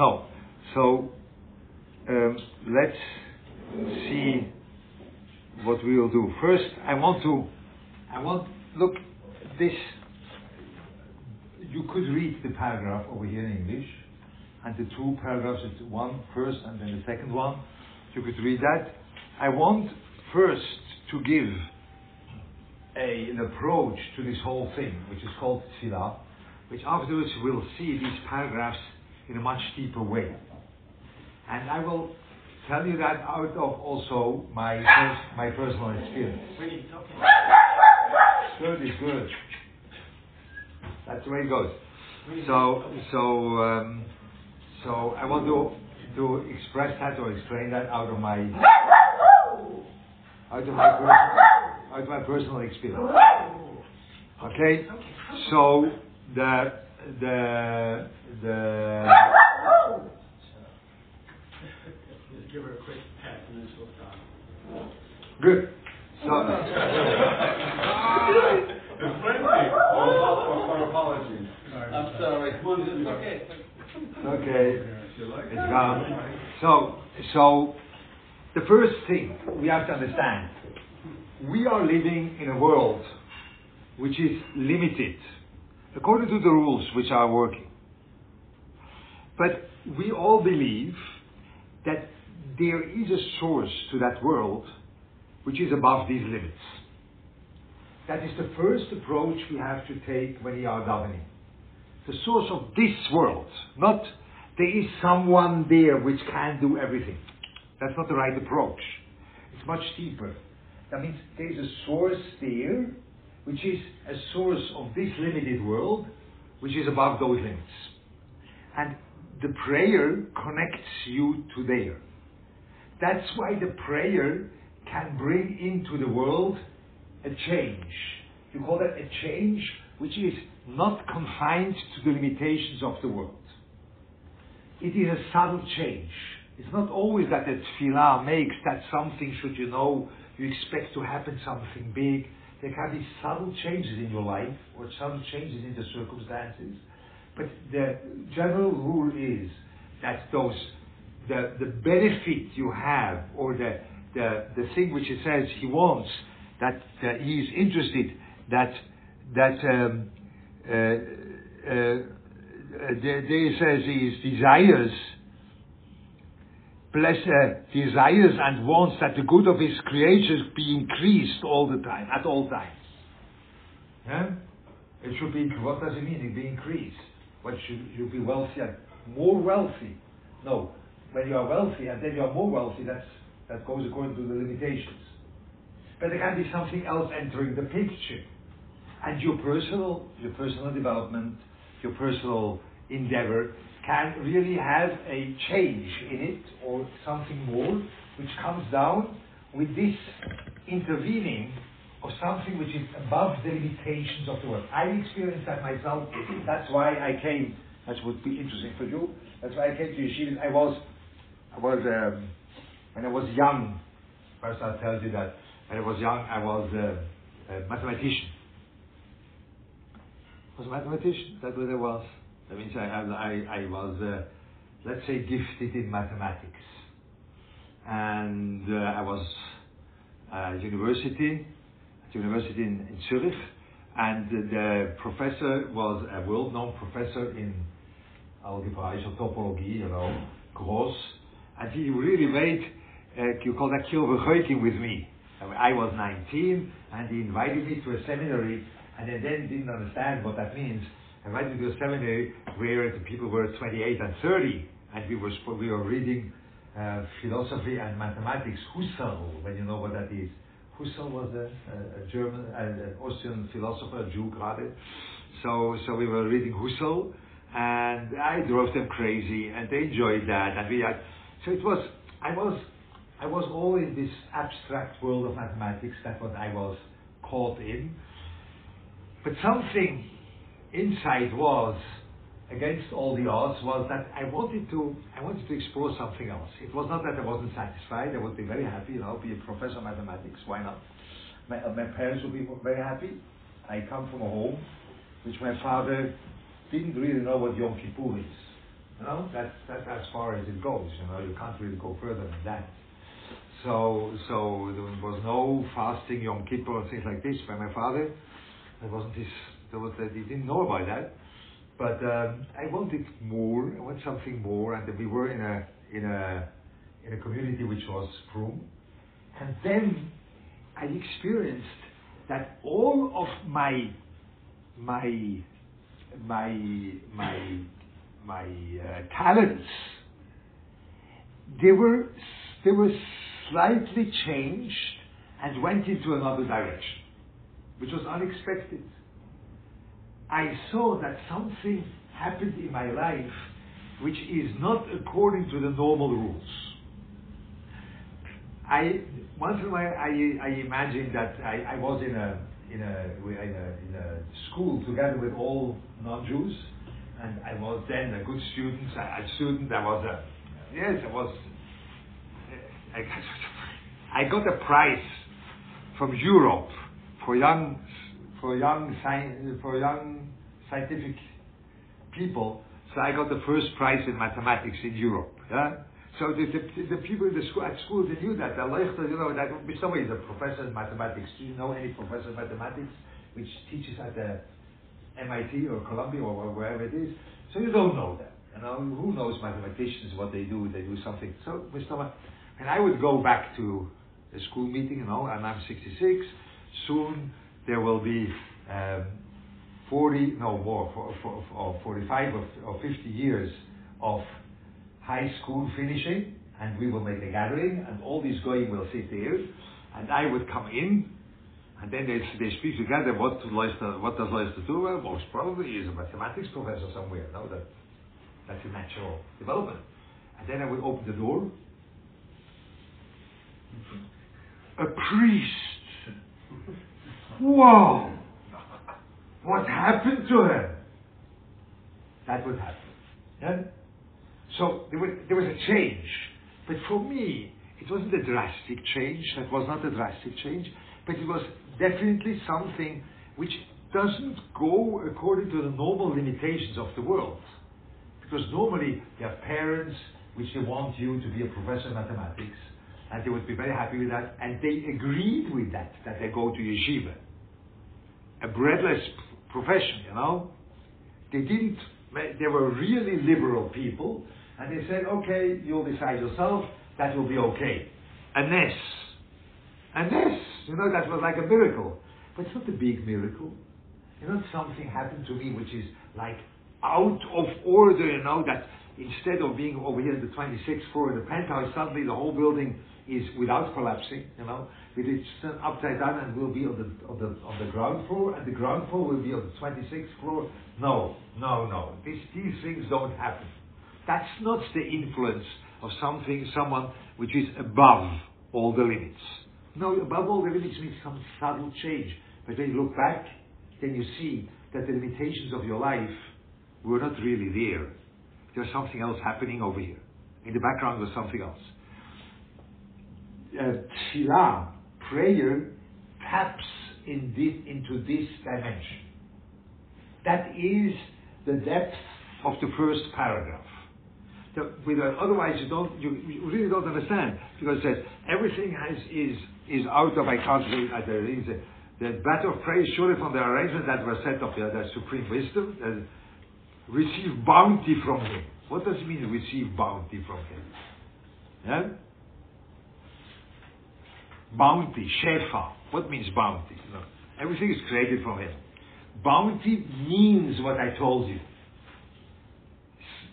No. So um, let's see what we will do. First, I want to, I want, look, this, you could read the paragraph over here in English, and the two paragraphs, it's one first and then the second one. You could read that. I want first to give a, an approach to this whole thing, which is called Tfilah, which afterwards we'll see these paragraphs in a much deeper way. And I will tell you that out of also my pers- my personal experience. Good is good. That's the way it goes. So so um, so I want to to express that or explain that out of my out of my personal, out of my personal experience. Okay, so the the the Just give her a quick pat and then she'll stop. good. So It's friendly. Or, or apologies. I'm sorry. It's okay. okay. It's gone. So, so the first thing we have to understand, we are living in a world which is limited according to the rules which are working. But we all believe that there is a source to that world which is above these limits. That is the first approach we have to take when we are davening. The source of this world, not there is someone there which can do everything. That's not the right approach. It's much deeper. That means there is a source there, which is a source of this limited world, which is above those limits. And the prayer connects you to there. That's why the prayer can bring into the world a change. You call that a change which is not confined to the limitations of the world. It is a subtle change. It's not always that the tefillah makes that something, should you know, you expect to happen something big. There can be subtle changes in your life or subtle changes in the circumstances. But the general rule is that those the, the benefit you have or the, the, the thing which he says he wants, that, that he is interested, that that um, uh, uh, there, there says his desires, bless, uh, desires and wants that the good of his creatures be increased all the time, at all times. Yeah? It should be, what does it mean, it be increased? What should you be wealthy more wealthy? No, when you are wealthy and then you are more wealthy, that's, that goes according to the limitations. But there can be something else entering the picture. And your personal, your personal development, your personal endeavor can really have a change in it or something more which comes down with this intervening of something which is above the limitations of the world. I experienced that myself. That's why I came. That would be interesting for you. That's why I came to Yeshiva. I was, I was, um, when I was young. First, I'll tell you that when I was young, I was uh, a mathematician. I was a mathematician. That's what I was. That means I, I, I was, uh, let's say, gifted in mathematics. And uh, I was at university, at university in, in Zurich, and the professor was a world-known professor in algebraic topology, you know, Gross, and he really made, uh, you call that Kilvergeuking with me. I was 19, and he invited me to a seminary, and I then didn't understand what that means. I me to a seminary where the people were 28 and 30, and we were we were reading uh, philosophy and mathematics. Husserl, when you know what that is. Husserl was a, a, a German, uh, an Austrian philosopher, Jew, gerade. So, so we were reading Husserl, and I drove them crazy, and they enjoyed that, and we had. So it was, I was, I was all in this abstract world of mathematics. That's what I was caught in. But something inside was against all the odds was that I wanted to I wanted to explore something else. It was not that I wasn't satisfied. I would be very happy, you know, be a professor of mathematics. Why not? My, uh, my parents would be very happy. I come from a home which my father didn't really know what Yom Kippur is. You know, that's that's as far as it goes. You know, you can't really go further than that. So so there was no fasting Yom Kippur and things like this by my father. There wasn't his. Was that he didn't know about that. But um, I wanted more. I want something more, and we were in a in a in a community which was frum. And then I experienced that all of my my my my my uh, talents they were they were slightly changed and went into another direction, which was unexpected. I saw that something happened in my life which is not according to the normal rules. I once in a while I, I imagine that I, I was in a in a, in a in a school together with all non-Jews, and I was then a good student. A student. I was a yes, I was. I got, I got a prize from Europe for young for young for young scientific people. So I got the first prize in mathematics in Europe. Yeah. So the, the, the people in the school, at school, they knew that. The you know, that somebody is a professor in mathematics. Do you know any professor in mathematics which teaches at the MIT or Columbia or wherever it is? So you don't know that. You know, who knows mathematicians, what they do, they do something. So, Mr. And I would go back to the school meeting, you know, and I'm 66. Soon there will be um, 40, no more, for, for, for 45 or, or 50 years of high school finishing, and we will make a gathering, and all these going will sit there, and I would come in, and then they, they speak together. What Leuchter, what does Leuchter do? Well, most probably he is a mathematics professor somewhere. No, that that's a natural development. And then I would open the door. A priest. Wow! What happened to her? That would happen. Yeah? So there was, there was a change. But for me, it wasn't a drastic change. That was not a drastic change. But it was definitely something which doesn't go according to the normal limitations of the world. Because normally you have parents which they want you to be a professor in mathematics, and they would be very happy with that, and they agreed with that, that they go to yeshiva. A breadless profession, you know. They didn't, they were really liberal people, and they said, okay, you'll decide yourself, that will be okay. Unless, unless, you know, that was like a miracle. But it's not a big miracle. You know, something happened to me which is like out of order, you know, that instead of being over here at the 26th floor in the penthouse, suddenly the whole building is without collapsing, you know, with it turned upside down and will be on the, on the, on the ground floor, and the ground floor will be on the 26th floor. No, no, no. These, these things don't happen. That's not the influence of something, someone which is above all the limits. No, above all the limits means some subtle change. But when you look back, then you see that the limitations of your life were not really there. There's something else happening over here. In the background was something else. Uh, tefillah, prayer, taps in this, into this dimension. That is the depth of the first paragraph. The, otherwise, you don't, you, you, really don't understand because it says everything has, is is out of I can't. Uh, there is a, the battle of praise surely from the arrangement that was set up here, the supreme wisdom, uh, receive bounty from him. What does it mean, receive bounty from him? Yeah? Bounty, shefa. What means bounty? No. Everything is created from him. Bounty means what I told you.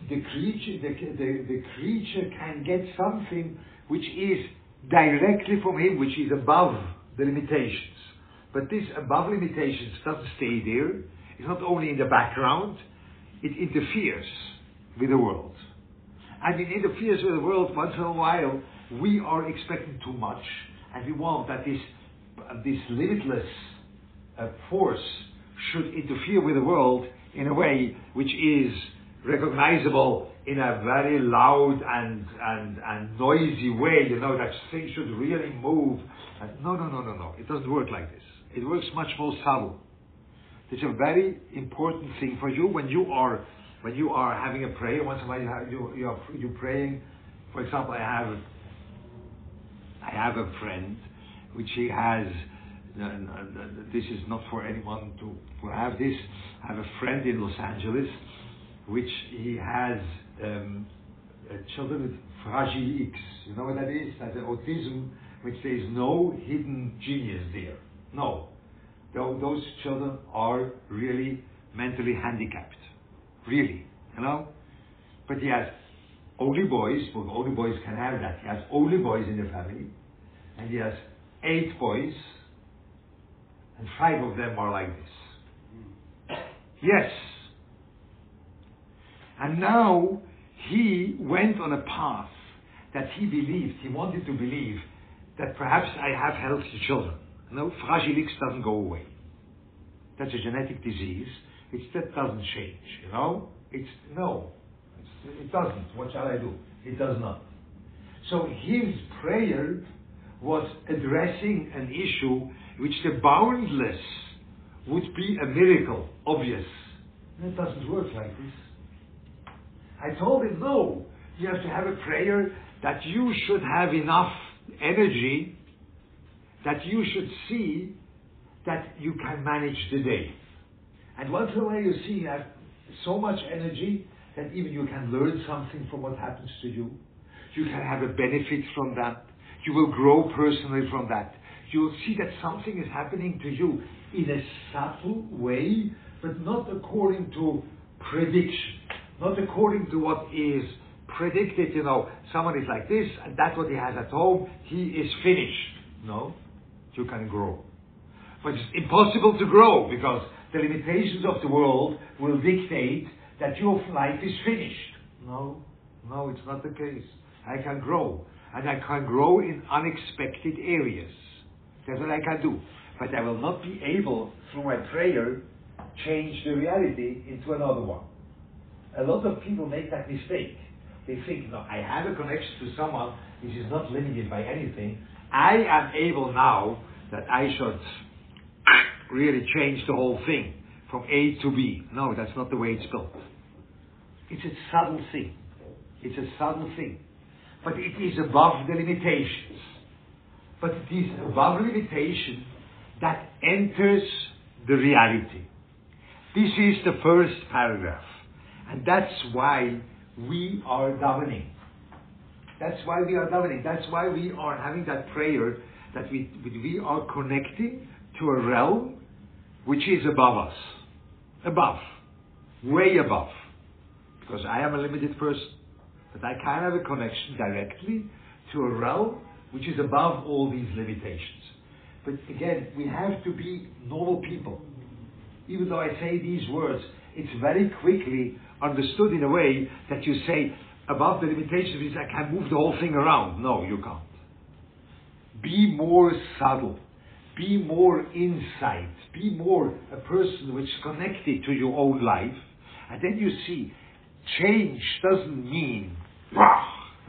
The creature, the, the, the creature can get something which is directly from him, which is above the limitations. But this above limitations doesn't stay there. It's not only in the background, it interferes with the world. And it interferes with the world once in a while. We are expecting too much, and we want that this, this limitless uh, force should interfere with the world in a way which is recognizable in a very loud and, and, and noisy way, you know, that things should really move. And no, no, no, no, no. It doesn't work like this. It works much more subtle. It's a very important thing for you when you are when you are having a prayer, once in a while you you, you are you praying. For example, I have I have a friend which he has. Uh, uh, this is not for anyone to, have this. I have a friend in Los Angeles, which he has um, children with Fragile X. You know what that is? That's an autism, which there is no hidden genius there. No, those children are really mentally handicapped. Really, you know? But he has only boys, well, only boys can have that. He has only boys in the family, and he has eight boys, and five of them are like this. Yes. And now he went on a path that he believed, he wanted to believe, that perhaps I have healthy children. No, Fragile X doesn't go away. That's a genetic disease. It's, that doesn't change, you know? It's, no, it's, it doesn't. What shall I do? It does not. So his prayer was addressing an issue which the boundless would be a miracle, obvious. And it doesn't work like this. I told him, no, you have to have a prayer that you should have enough energy, that you should see that you can manage the day. And once in a while you see you have so much energy that even you can learn something from what happens to you. You can have a benefit from that. You will grow personally from that. You will see that something is happening to you in a subtle way, but not according to prediction, not according to what is predicted, you know, someone is like this, and that's what he has at home, he is finished. No, you can grow. But it's impossible to grow because the limitations of the world will dictate that your life is finished. No, no, it's not the case. I can grow. And I can grow in unexpected areas. That's what I can do. But I will not be able, through my prayer, change the reality into another one. A lot of people make that mistake. They think, no, I have a connection to someone which is not limited by anything. I am able now that I should really change the whole thing from A to B. No, that's not the way it's built. It's a subtle thing. It's a subtle thing. But it is above the limitations. But it is above limitation that enters the reality. This is the first paragraph. And that's why we are davening. That's why we are davening. That's why we are having that prayer that we, we are connecting to a realm which is above us. Above. Way above. Because I am a limited person. But I can have a connection directly to a realm which is above all these limitations. But again, we have to be normal people. Even though I say these words, it's very quickly understood in a way that you say, above the limitations means I can move the whole thing around. No, you can't. Be more subtle. Be more insight. Be more a person which is connected to your own life. And then you see, change doesn't mean,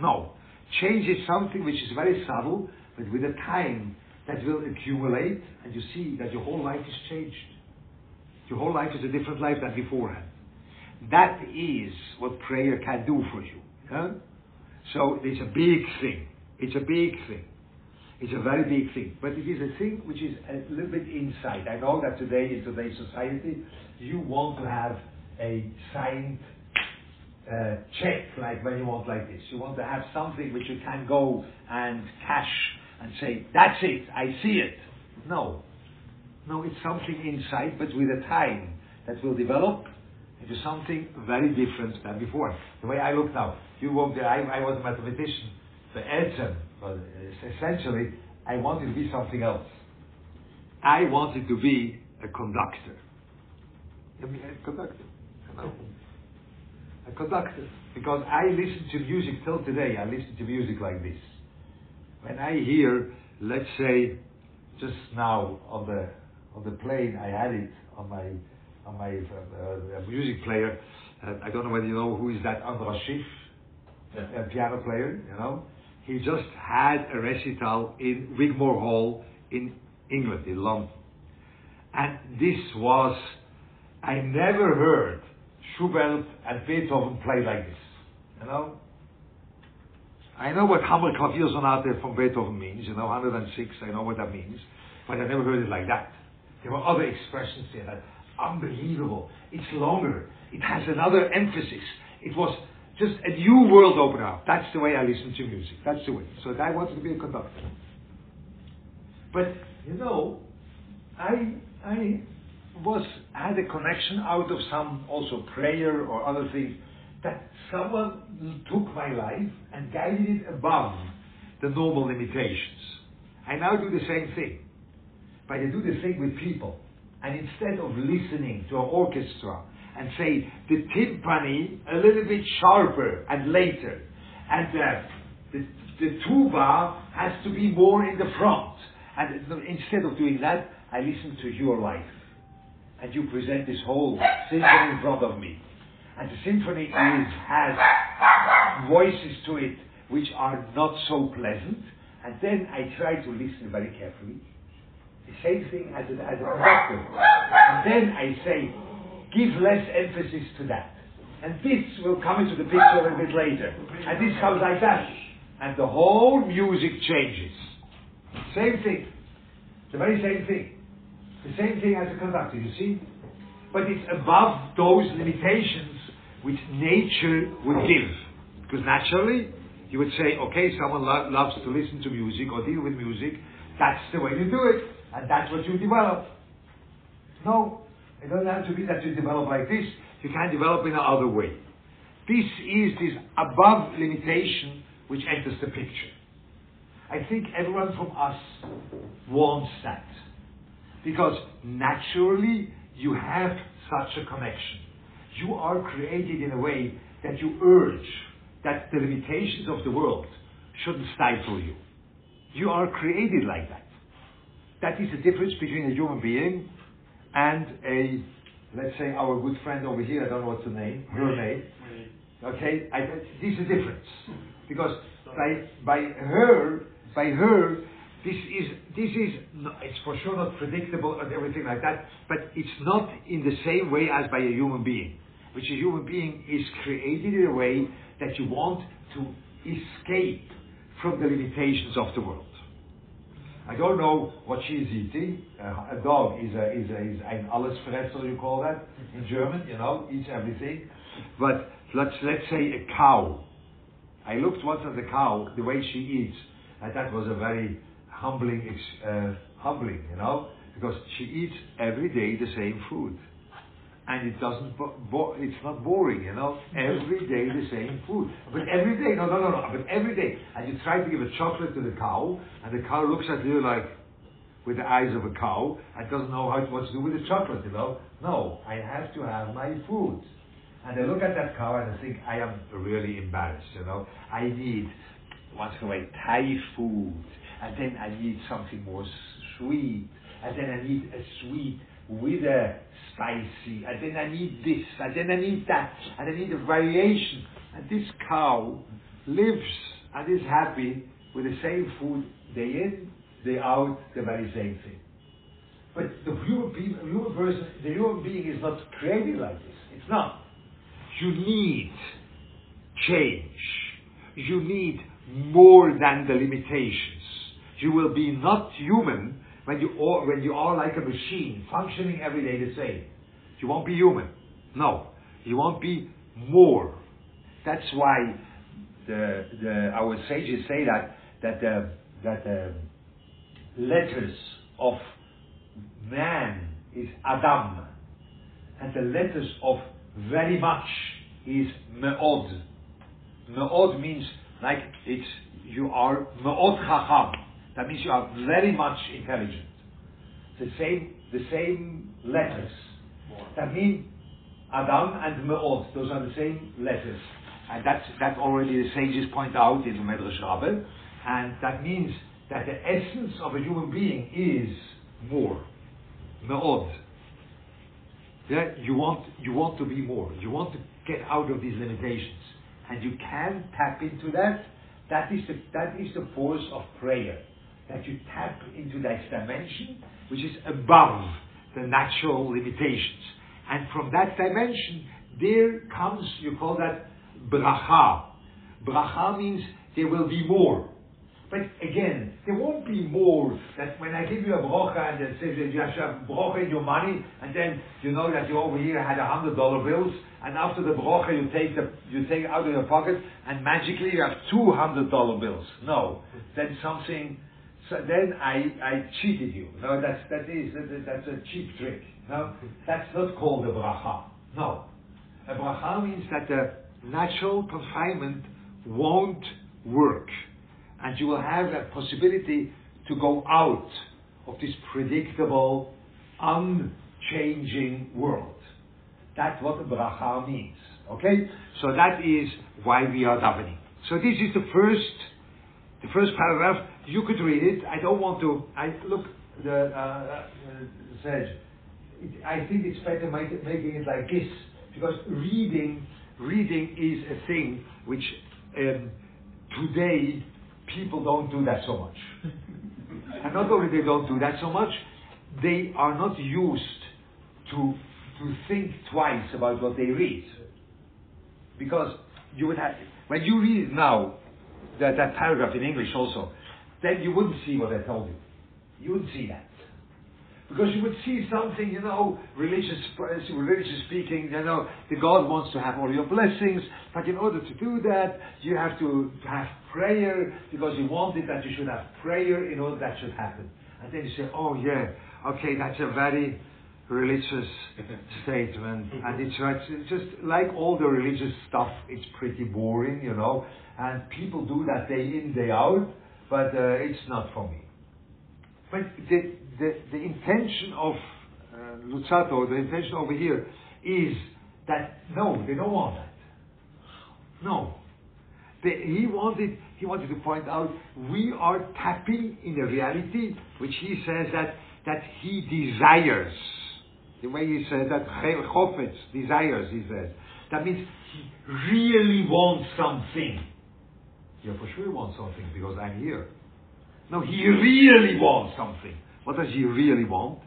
no. Change is something which is very subtle, but with a time that will accumulate, and you see that your whole life is changed. Your whole life is a different life than beforehand. That is what prayer can do for you. Huh? So it's a big thing. It's a big thing. It's a very big thing. But it is a thing which is a little bit inside. I know that today, in today's society, you want to have a signed uh, check, like when you want like this. You want to have something which you can go and cash and say, that's it, I see it. No. No, it's something inside, but with a time that will develop into something very different than before. The way I look now, you won't, I, I was a mathematician, the answer, but essentially, I wanted to be something else. I wanted to be a conductor. A conductor? A conductor. Because I listen to music till today, I listen to music like this. When I hear, let's say, just now on the on the plane, I had it on my on my uh, uh, music player. Uh, I don't know whether you know who is that Andras Schiff, yeah. a piano player. You know, he just had a recital in Wigmore Hall in England, in London, and this was I never heard Schubert and Beethoven played like this. You know? I know what Hammer Sonate from Beethoven means, you know, 106, I know what that means, but I never heard it like that. There were other expressions there that unbelievable. It's longer. It has another emphasis. It was just a new world opened up. That's the way I listen to music. That's the way. So I wanted to be a conductor. But you know, I I was had a connection out of some also prayer or other things that someone took my life and guided it above the normal limitations. I now do the same thing, but I do the thing with people. And instead of listening to an orchestra and say the timpani a little bit sharper and later, and uh, the, the tuba has to be more in the front, and instead of doing that, I listen to your life. And you present this whole symphony in front of me. And the symphony is, has voices to it which are not so pleasant. And then I try to listen very carefully. The same thing as a, as a conductor. And then I say, give less emphasis to that. And this will come into the picture a bit later. And this comes like that. And the whole music changes. Same thing. The very same thing. The same thing as a conductor, you see? But it's above those limitations which nature would give. Because naturally, you would say, okay, someone lo- loves to listen to music or deal with music, that's the way you do it, and that's what you develop. No, it doesn't have to be that you develop like this, you can develop in another way. This is this above limitation which enters the picture. I think everyone from us wants that. Because naturally you have such a connection. You are created in a way that you urge that the limitations of the world shouldn't stifle you. You are created like that. That is the difference between a human being and a, let's say, our good friend over here, I don't know what's the name, her name. Okay, I, this is a difference. Because by, by her, by her, this is this is it's for sure not predictable and everything like that, but it's not in the same way as by a human being, which a human being is created in a way that you want to escape from the limitations of the world. I don't know what she is eating. Uh, a dog is a is a is ein Allesfresser, you call that in German. You know, eats everything. But let's let's say a cow. I looked once at the cow, the way she eats, and that was a very humbling, uh, humbling, you know, because she eats every day the same food, and it doesn't, it's not boring, you know, every day the same food, but every day, no, no, no, no, but every day, and you try to give a chocolate to the cow, and the cow looks at you like, with the eyes of a cow, and doesn't know how to, what to do with the chocolate, you know. No, I have to have my food. And I look at that cow and I think I am really embarrassed, you know. I need once in a while Thai food, and then I need something more sweet, and then I need a sweet with a spicy, and then I need this, and then I need that, and I need a variation. And this cow lives and is happy with the same food day in, day out, the very same thing. But the human, being, human person, the human being is not created like this. It's not. You need change. You need more than the limitations. You will be not human when you are, when you are like a machine, functioning every day the same. You won't be human. No. You won't be more. That's why the, the, our sages say that, that the, that the letters of man is Adam, and the letters of very much is Me'od. Me'od means like it's you are Me'od Chacham. That means you are very much intelligent. The same the same letters. That mean Adam and Me'od. Those are the same letters. And that's that already the sages point out in the Medrash Rabbah. And that means that the essence of a human being is more. Me'od. Yeah, you want you want to be more. You want to get out of these limitations, and you can tap into that. That is the that is the force of prayer. That you tap into that dimension which is above the natural limitations, and from that dimension, there comes, you call that bracha. Bracha means there will be more. But again, there won't be more that when I give you a brocha and it says that you have to have brocha in your money, and then you know that you over here had a hundred dollar bills, and after the brocha you take the you take out of your pocket, and magically you have two hundred dollar bills. No, then something. So then I, I cheated you. No, that's that is that, that's a cheap trick. No, that's not called a bracha. No, a bracha means that the natural confinement won't work and you will have a possibility to go out of this predictable, unchanging world. That's what the bracha means. Okay? So that is why we are davening. So this is the first, the first paragraph. You could read it. I don't want to. I look the uh, uh, Serge, it, I think it's better make, making it like this because reading, reading is a thing which um, today people don't do that so much. and not only they don't do that so much, they are not used to to think twice about what they read. Because you would have when you read now that, that paragraph in English also, then you wouldn't see what I told you. You wouldn't see that. Because you would see something, you know, religious, religious speaking, you know, the God wants to have all your blessings, but in order to do that, you have to have prayer, because He wanted that you should have prayer in order that should happen. And then you say, oh yeah, okay, that's a very religious statement, and it's, it's just like all the religious stuff, it's pretty boring, you know, and people do that day in, day out, but uh, it's not for me. But the, the, the intention of uh, the intention over here, is that no, they don't want that. No. He wanted he wanted to point out we are tapping in a reality which he says that that he desires. The way he says that desires, he says. That means he really wants something. Yeah, for sure he wants something because I'm here. No, he really wants something. What does he really want?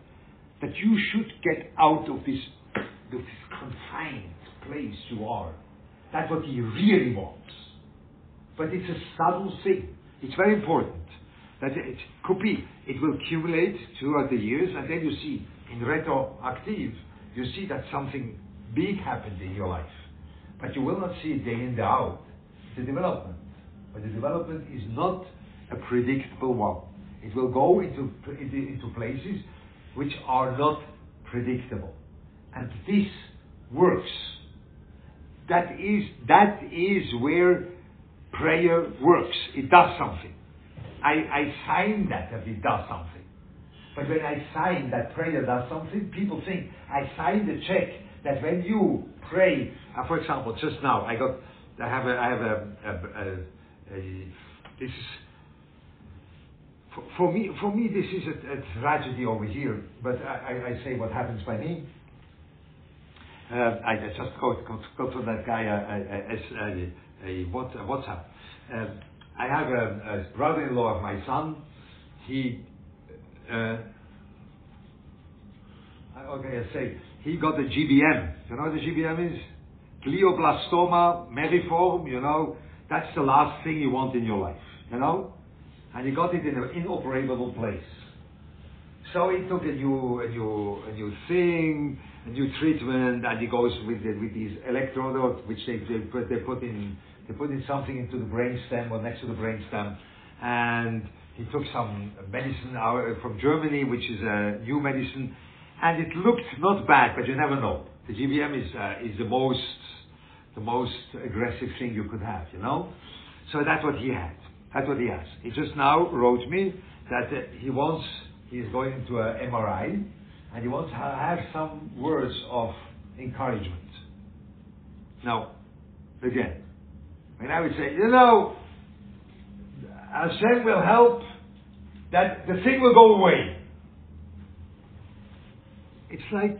That you should get out of this, of this confined place you are. That's what he really wants. But it's a subtle thing. It's very important. That it could be, it will accumulate throughout the years, and then you see in retroactive, you see that something big happened in your life. But you will not see it day in, day out. It's a development. But the development is not a predictable one. It will go into, into places which are not predictable. And this works. That is, that is where prayer works. It does something. I, I sign that that it does something. But when I sign that prayer does something, people think I signed the check that when you pray, uh, for example, just now I got, I have a, I have a, a, a, a this is for, for, me, for me, this is a, a, tragedy over here. But I, I, say what happens by me. Uh, I just got, got, from that guy a, a, a, what, a WhatsApp. Uh, I have a, a, brother-in-law of my son. He, uh, okay, I say he got the GBM. You know what the GBM is? Glioblastoma. You know, that's the last thing you want in your life. You know and he got it in an inoperable place. So he took a new, a new, a new thing, a new treatment, and he goes with the, with these electrodes, which they, they put, they put in, they put in something into the brainstem or next to the brainstem, and he took some medicine from Germany, which is a new medicine, and it looked not bad, but you never know. The GBM is uh, is the most the most aggressive thing you could have, you know. So that's what he had. That's what he has. He just now wrote me that uh, he wants, he's going to an MRI, and he wants to have some words of encouragement. Now, again, and I would say, you know, Hashem will help, that the thing will go away. It's like,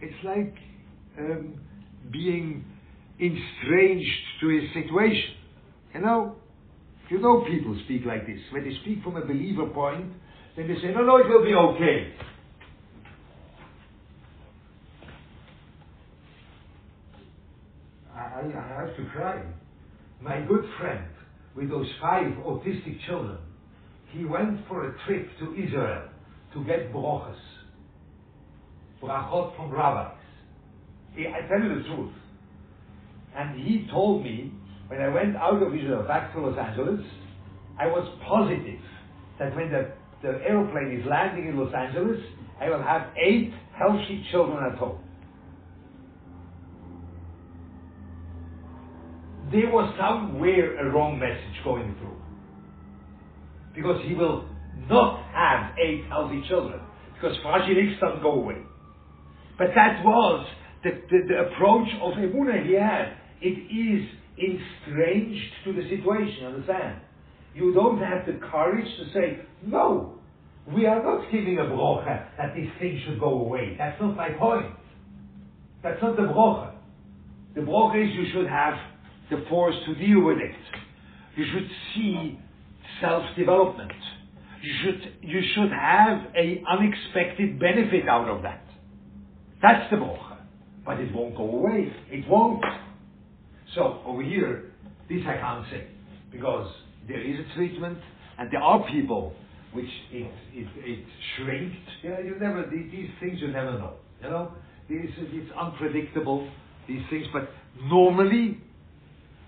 it's like um, being estranged to his situation. You know, you know people speak like this. When they speak from a believer point, then they say, no, no, it will be okay. I, I have to cry. My good friend with those five autistic children, he went for a trip to Israel to get brochas, brachot from rabbis. I tell you the truth. And he told me, when I went out of Israel back to Los Angeles, I was positive that when the, the aeroplane is landing in Los Angeles, I will have eight healthy children at home. There was somewhere a wrong message going through. Because he will not have eight healthy children. Because fragile X doesn't go away. But that was the, the, the approach of Emunah he had. It is estranged to the situation, understand? You don't have the courage to say, no, we are not giving a brocha that this thing should go away. That's not my point. That's not the brocha. The brocha is you should have the force to deal with it. You should see self-development. You should, you should have a unexpected benefit out of that. That's the brocha. But it won't go away. It won't. So over here, this I can't say because there is a treatment and there are people which it it, it shrinked. Yeah, you never these, things you never know. You know, these it's unpredictable these things. But normally,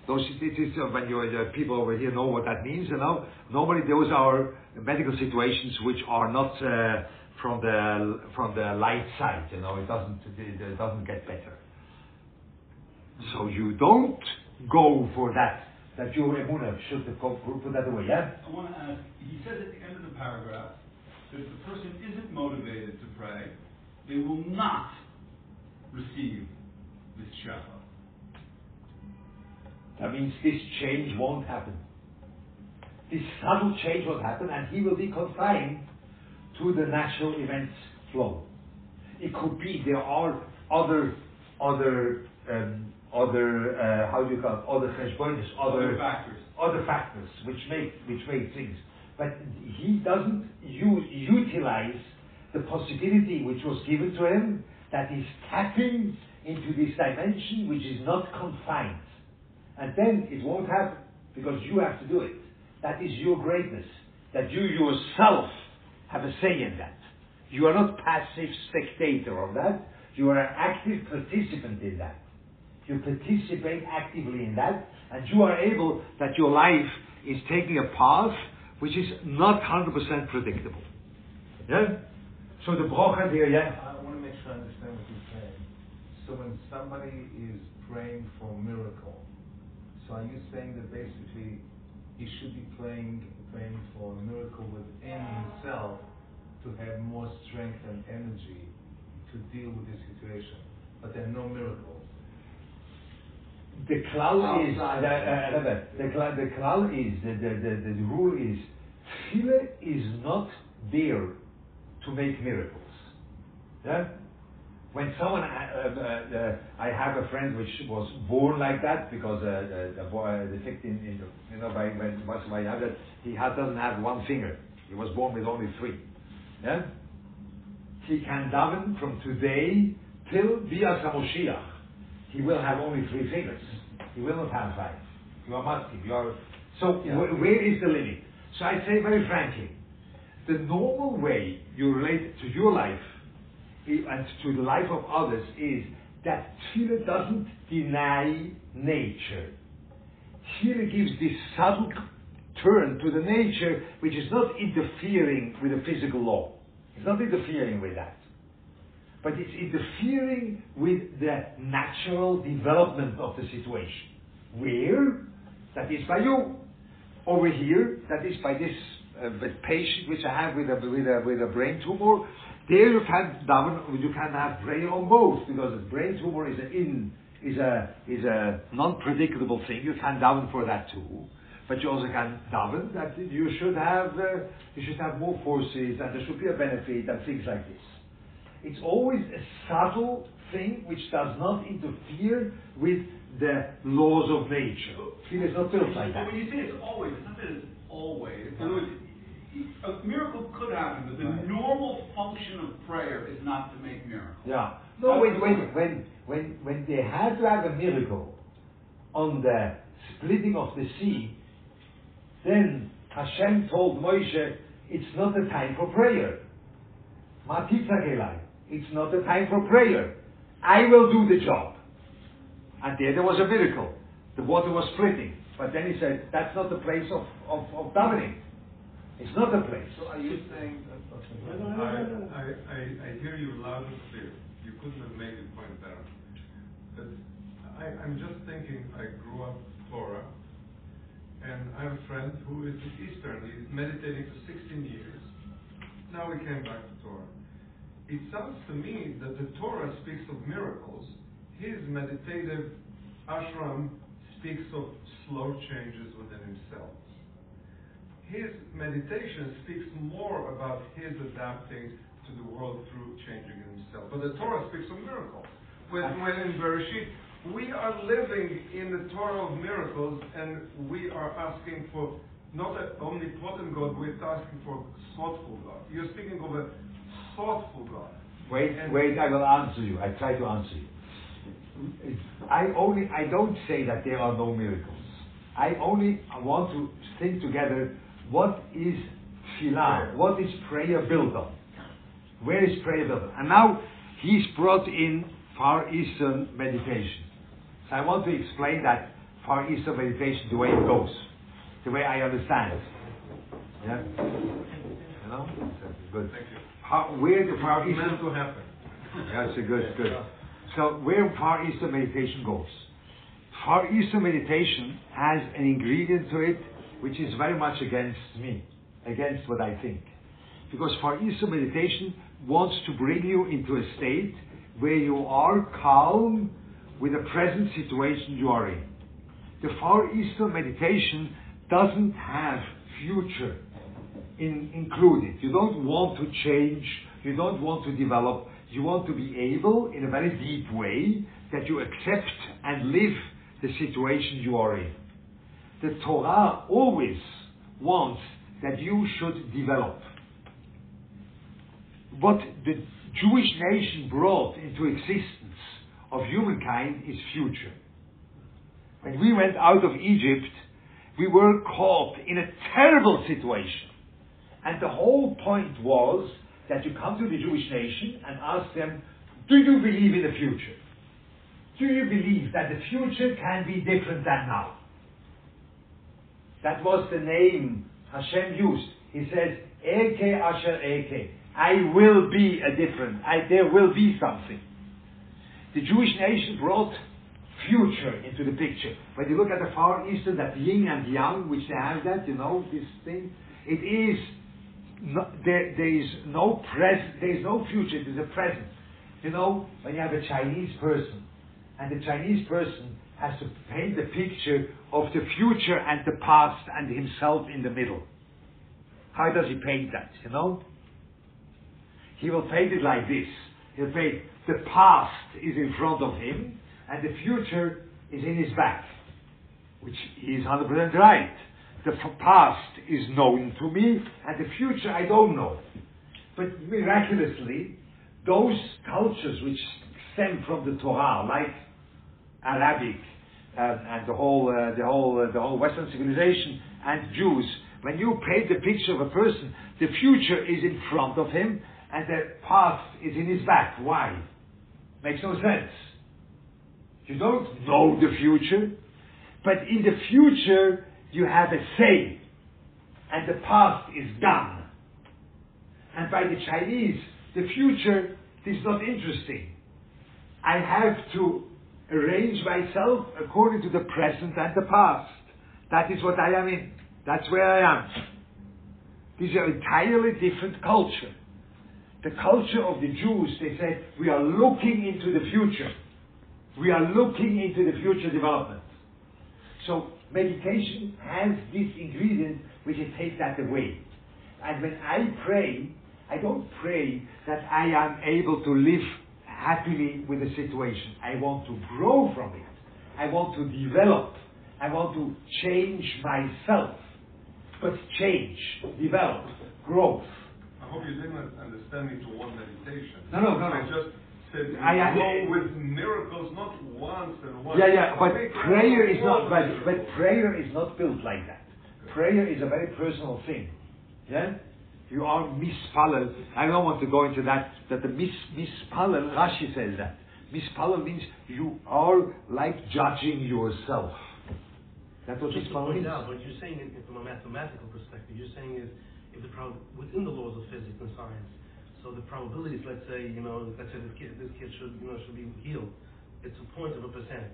those it is uh, when you uh, people over here know what that means. You know, normally those are medical situations which are not. Uh, from the from the light side, you know, it doesn't it, it doesn't get better. So you don't go for that, that your emunah should put that away, yeah? I want to ask, he says at the end of the paragraph that if the person isn't motivated to pray, they will not receive this shefa. That means this change won't happen. This subtle change will happen and he will be confined to the natural events flow. It could be there are other other um, other uh, how do you call it other cheshbonis, other, Other factors. other factors which make which make things. But he doesn't use, utilize the possibility which was given to him that is tapping into this dimension which is not confined. And then it won't happen because you have to do it. That is your greatness. That you yourself have a say in that. You are not passive spectator of that. You are an active participant in that. You participate actively in that, and you are able that your life is taking a path which is not 100% predictable. Yeah? So the brocha there, yeah? I want to make sure I understand what you're saying. So when somebody is praying for a miracle, so are you saying that basically he should be praying praying for a miracle within himself to have more strength and energy to deal with the situation, but there are no miracles. The cloud is, the, uh, uh, the, the klal is, the, the, the, the rule is, tefillah is not there to make miracles. Yeah? When someone, uh, uh, uh, I have a friend which was born like that because uh, the, the boy, the victim, in the, you know, by when by that, he had, doesn't have one finger. He was born with only three. Yeah? He can daven from today till Bias HaMoshiach. He will have only three fingers. He will not have five. You are masking. You are. So Yeah. wh- where is the limit? So I say very frankly, the normal way you relate to your life and to the life of others is that Tefillah doesn't deny nature. Tefillah gives this subtle turn to the nature which is not interfering with the physical law. It's not interfering with that. But it's interfering with the natural development of the situation. Where? That is by you. Over here, that is by this uh, patient which I have with a, with a, with a brain tumor. There you can you can have brain on both because a brain tumor is a in is a is a non-predictable thing. You can't daven for that too, but you also can daven that you should have uh, you should have more forces and there should be a benefit and things like this. It's always a subtle thing which does not interfere with the laws of nature. It is not built like that. But when you say it's always, it's not that it's always. In other words, a miracle could happen, but the Right. normal function of prayer is not to make miracles. Yeah. No, wait, wait. When when when they had to have a miracle, on the splitting of the sea, then Hashem told Moshe, it's not the time for prayer. It's not the time for prayer. I will do the job. And there there was a miracle. The water was splitting. But then he said, that's not the place of, of, of davening. It's not the place. So are you saying that? I, I, I, I hear you loud and clear. You couldn't have made it point better. But I, I'm just thinking, I grew up Torah, and I have a friend who is Eastern. He's meditating for 16 years. Now we came back to Torah. It sounds to me that the Torah speaks of miracles. His meditative ashram speaks of slow changes within himself. His meditation speaks more about his adapting to the world through changing himself. But the Torah speaks of miracles. When, when in Bereshit, we are living in the Torah of miracles and we are asking for not an omnipotent God, we're asking for a thoughtful God. You're speaking of a thoughtful God. Wait, and wait, I will answer you. I try to answer you. I only, I don't say that there are no miracles. I only want to think together what is tefillah, what is prayer built on? Where is prayer built on? And now he's brought in Far Eastern meditation. So I want to explain that Far Eastern meditation the way it goes, the way I understand it. Yeah? You know? Good. Thank you. How, where the Far Eastern... to happen. That's a good, good. So where Far Eastern meditation goes. Far Eastern meditation has an ingredient to it which is very much against me, against what I think. Because Far Eastern meditation wants to bring you into a state where you are calm with the present situation you are in. The Far Eastern meditation doesn't have future in, included. You don't want to change, you don't want to develop, you want to be able, in a very deep way, that you accept and live the situation you are in. The Torah always wants that you should develop. What the Jewish nation brought into existence of humankind is future. When we went out of Egypt, we were caught in a terrible situation. And the whole point was that you come to the Jewish nation and ask them, do you believe in the future? Do you believe that the future can be different than now? That was the name Hashem used. He says, Eke Asher Eke. I will be a different. I, there will be something. The Jewish nation brought future into the picture. When you look at the Far Eastern, that yin and yang, which they have that, you know, this thing, it is there, there is no present, there is no future, is a present. You know, when you have a Chinese person, and the Chinese person has to paint the picture of the future and the past and himself in the middle. How does he paint that, you know? He will paint it like this. He'll paint the past is in front of him and the future is in his back, which is 100% right. The past is known to me, and the future I don't know. But miraculously, those cultures which stem from the Torah, like Arabic and, and the whole, uh, the whole, uh, the whole Western civilization, and Jews, when you paint the picture of a person, the future is in front of him, and the past is in his back. Why? Makes no sense. You don't know the future, but in the future you have a say, and the past is gone. And by the Chinese, the future is not interesting. I have to arrange myself according to the present and the past. That is what I am in. That's where I am. Is an entirely different culture. The culture of the Jews, they said, we are looking into the future. We are looking into the future development. So meditation has this ingredient which it takes that away. And when I pray, I don't pray that I am able to live happily with the situation. I want to grow from it. I want to develop. I want to change myself. But change, develop, growth. I hope you didn't understand me to one meditation. No, no, no, I no. Just that you I- I- grow with miracles, not once and once. Yeah, yeah, but prayer is not, but, but prayer is not built like that. Prayer is a very personal thing. Yeah? You are mispalel. I don't want to go into that, that the mis, mispalel, Rashi says that. Mispalel means you are like judging yourself. That's what Just to mispalel point means. out, what you're saying it from a mathematical perspective, you're saying is if the problem within the laws of physics and science, so the probabilities, let's say, you know, let's say this kid, this kid should, you know, should be healed, it's a point of a percent.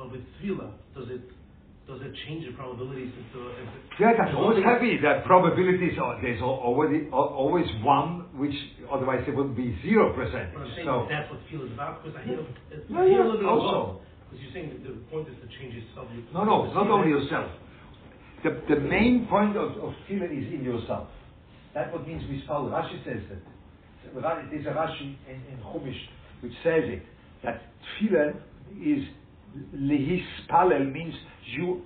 But with tefillah, does it does it change the probabilities into? into Yeah, that's always heavy. The probabilities are there's already always one, which otherwise it would be zero percent. But I'm saying So that's what tefillah is about because I hear, it's, Yeah, yeah, a little bit of also. Because you're saying that the point is to change yourself. no, no, the not only yourself. The the main point of of tefillah is in yourself. That's what means mispal. Rashi says that. There's a Rashi in, in Chumash which says it that tefillah is lehispalel means you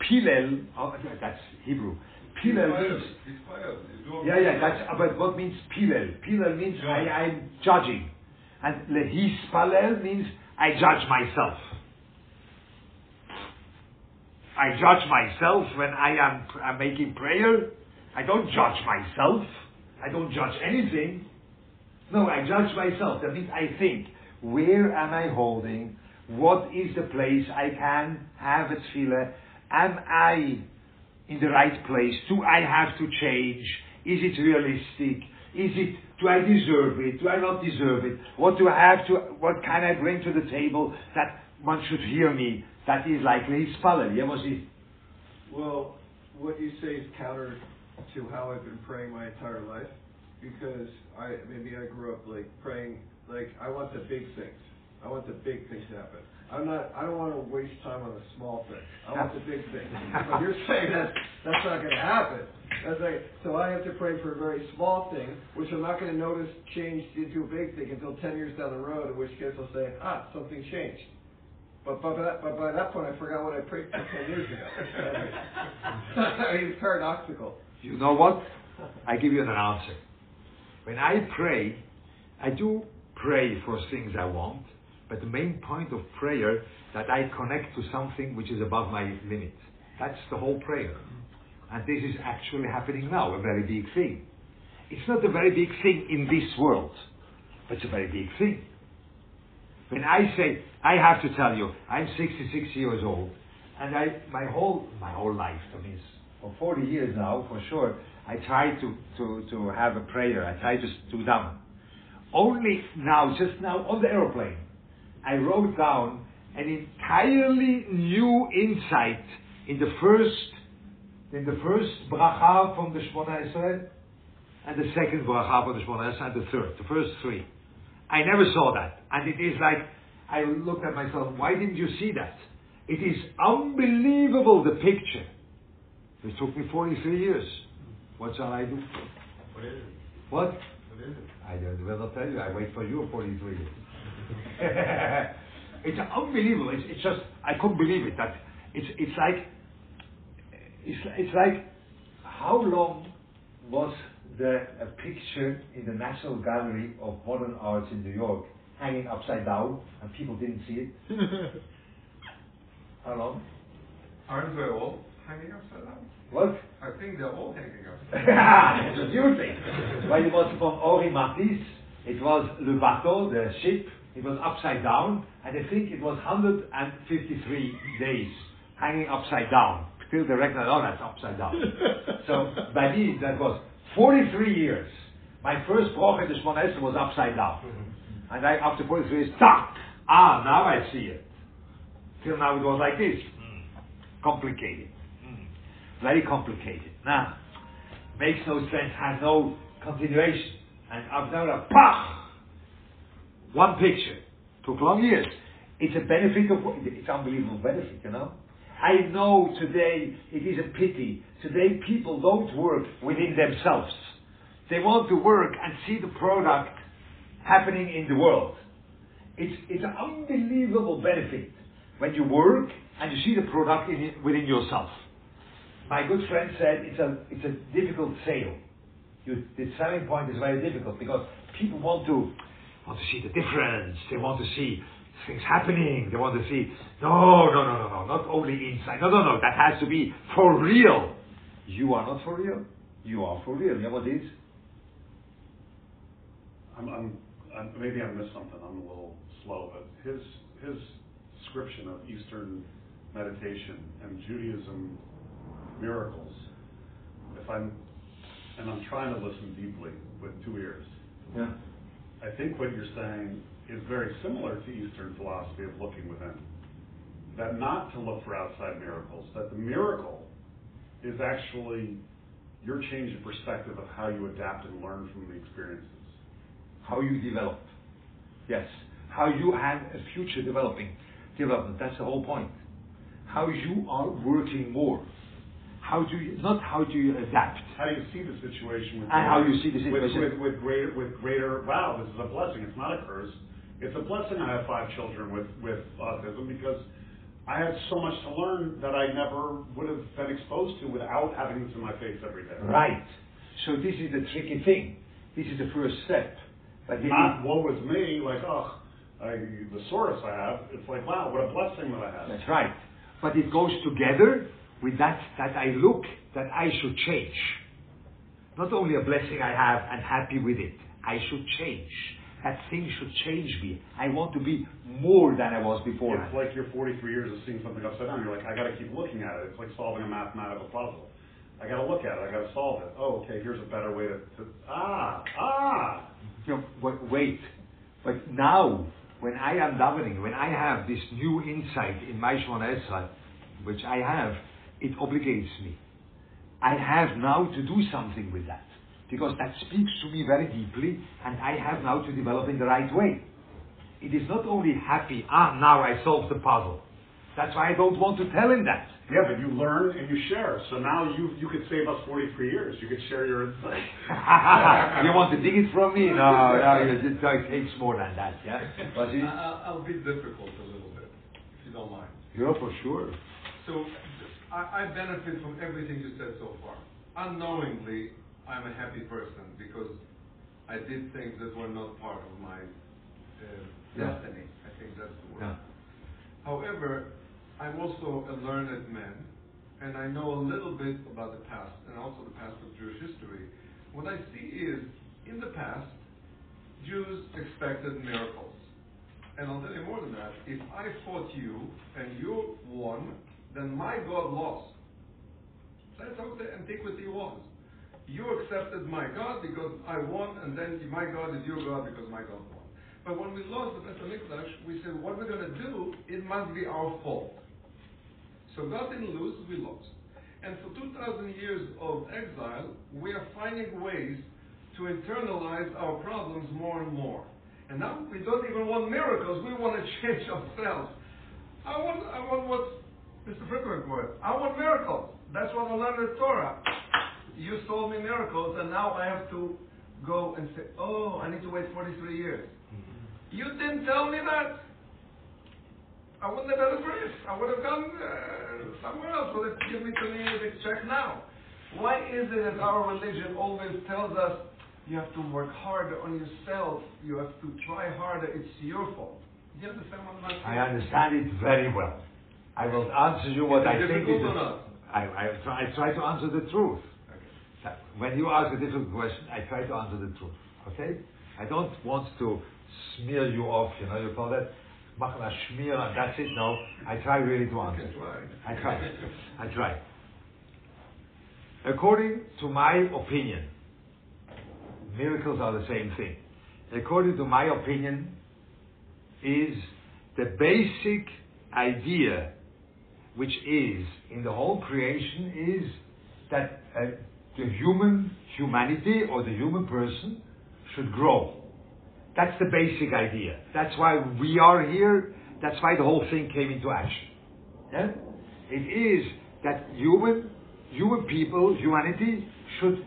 pilel. Oh, that's Hebrew. Pilel means It's fire. You do Yeah, yeah, that's, but what means pilel? Pilel means. I, I'm judging. And lehis lehispalel means I judge myself. I judge myself when I am I'm making prayer. I don't judge myself. I don't judge anything. No, I judge myself. That means I think, where am I holding? What is the place I can have a tefillah? Am I in the right place? Do I have to change? Is it realistic? Is it, do I deserve it? Do I not deserve it? What do I have to, what can I bring to the table that one should hear me? That is likely his it? Well, what you say is counter to how I've been praying my entire life, because I maybe I grew up like praying like I want the big things. I want the big things to happen. I'm not. I don't want to waste time on a small thing. I want the big thing. But you're saying that that's not going to happen. That's like so. I have to pray for a very small thing, which I'm not going to notice changed into a big thing until ten years down the road. In which case, I'll say, ah, something changed. But by that, but by that point, I forgot what I prayed for ten years ago. I mean, it's paradoxical. You know what? I give you an answer. When I pray, I do pray for things I want, but the main point of prayer that I connect to something which is above my limit. That's the whole prayer. And this is actually happening now, a very big thing. It's not a very big thing in this world, but it's a very big thing. When I say, I have to tell you, I'm 66 years old, and I, my whole, my whole life, I mean, for 40 years now, for sure, I try to, to, to have a prayer. I try to do down. Only now, just now, on the aeroplane, I wrote down an entirely new insight in the first, in the first bracha from the Shemona Esrei, and the second bracha from the Shemona Esrei, and the third, the first three. I never saw that. And it is like, I looked at myself, why didn't you see that? It is unbelievable, the picture. It took me 43 years. What shall I do? What is it? What? What is it? I don't, will not tell you. I wait for you for 43 years. it's unbelievable. It's, it's just, I couldn't believe it. That it's, it's like, it's, it's like, how long was the a picture in the National Gallery of Modern Arts in New York hanging upside down and people didn't see it? how long? Aren't they all hanging upside down? What? I think they're all hanging upside down. it's a new thing. When it was from Henri Matisse, it was Le Bateau, the ship, it was upside down, and I think it was 153 days hanging upside down. Till the oh, that's upside down. so, by me, that was 43 years. My first in the Shemona Esrei was upside down. And I, after 43 years, tak! Ah, now I see it. Till now it was like this. Complicated. Very complicated. Now, makes no sense, has no continuation. And Avnara, pah! One picture. Took long years. It's a benefit of, it's unbelievable benefit, you know? I know today it is a pity. Today people don't work within themselves. They want to work and see the product happening in the world. It's, it's an unbelievable benefit when you work and you see the product in, within yourself. My good friend said it's a, it's a difficult sale. You, the selling point is very difficult because people want to, want to see the difference. They want to see things happening. They want to see, no, no, no, no, no, not only inside. No, no, no, that has to be for real. You are not for real. You are for real. You know what it is? I'm, I'm, I'm, maybe I missed something. I'm a little slow, but his his description of Eastern meditation and Judaism miracles. If I'm and I'm trying to listen deeply with two ears. Yeah. I think what you're saying is very similar to Eastern philosophy of looking within. That not to look for outside miracles, that the miracle is actually your change of perspective of how you adapt and learn from the experiences. How you develop. Yes. How you have a future developing development. That's the whole point. How you are working more. How do you not how do you adapt? How do you see the situation with And how you see the with- situation. with, with, greater with greater wow, this is a blessing. It's not a curse. It's a blessing I have five children with, with autism because I had so much to learn that I never would have been exposed to without having this in my face every day. Right. So this is the tricky thing. This is the first step. But Not woe is me, like, oh, I, the source I have. It's like, wow, what a blessing that I have. That's right. But it goes together with that that I look that I should change. Not only a blessing I have and happy with it. I should change. That thing should change me. I want to be more than I was before. It's like you're 43 years of seeing something upside down. You're like, I got to keep looking at it. It's like solving a mathematical puzzle. I got to look at it. I got to solve it. Oh, okay. Here's a better way to, to ah ah. You know, but wait. But now, when I am davening, when I have this new insight in my Shemona Esrei, which I have, it obligates me. I have now to do something with that. Because that speaks to me very deeply, and I have now to develop in the right way. It is not only happy, ah, now I solved the puzzle. That's why I don't want to tell him that. Yeah, but you learn and you share. So now you you could save us 43 years. You could share your insight. you want to dig it from me? No, no, it, it takes more than that, yeah? But it- I- I'll be difficult a little bit, if you don't mind. yeah, for sure. So I, I benefit from everything you said so far. Unknowingly, I'm a happy person because I did things that were not part of my uh, Yeah. destiny. I think that's the word. Yeah. However, I'm also a learned man, and I know a little bit about the past and also the past of Jewish history. What I see is, in the past, Jews expected miracles. And I'll tell you more than that. If I fought you and you won, then my God lost. That's how the antiquity was. You accepted my God because I won, and then my God is your God because my God won. But when we lost the Beit HaMikdash, we said, what we're going to do, it must be our fault. So God didn't lose, we lost. And for 2,000 years of exile, we are finding ways to internalize our problems more and more. And now we don't even want miracles, we want to change ourselves. I want, I want what Mr. Friedman was. I want miracles. That's what I learned in Torah. You told me miracles, and now I have to go and say, oh, I need to wait 43 years. You didn't tell me that. I wouldn't have had a brief. I would have gone uh, somewhere else. Would have given me to me the check now. Why is it that our religion always tells us you have to work harder on yourself, you have to try harder, it's your fault? Do you understand what I'm saying? I understand it very well. I will answer you what I think is. the- I, I, try, I try to answer the truth. Okay. When you ask a difficult question, I try to answer the truth. Okay? I don't want to smear you off, you know, you call that machen a schmier and that's it. No, I try really to answer. I try. I try. According to my opinion, miracles are the same thing. According to my opinion, is the basic idea which is in the whole creation is that uh, the human humanity or the human person should grow. That's the basic idea. That's why we are here. That's why the whole thing came into action. Yeah? It is that human, human people, humanity should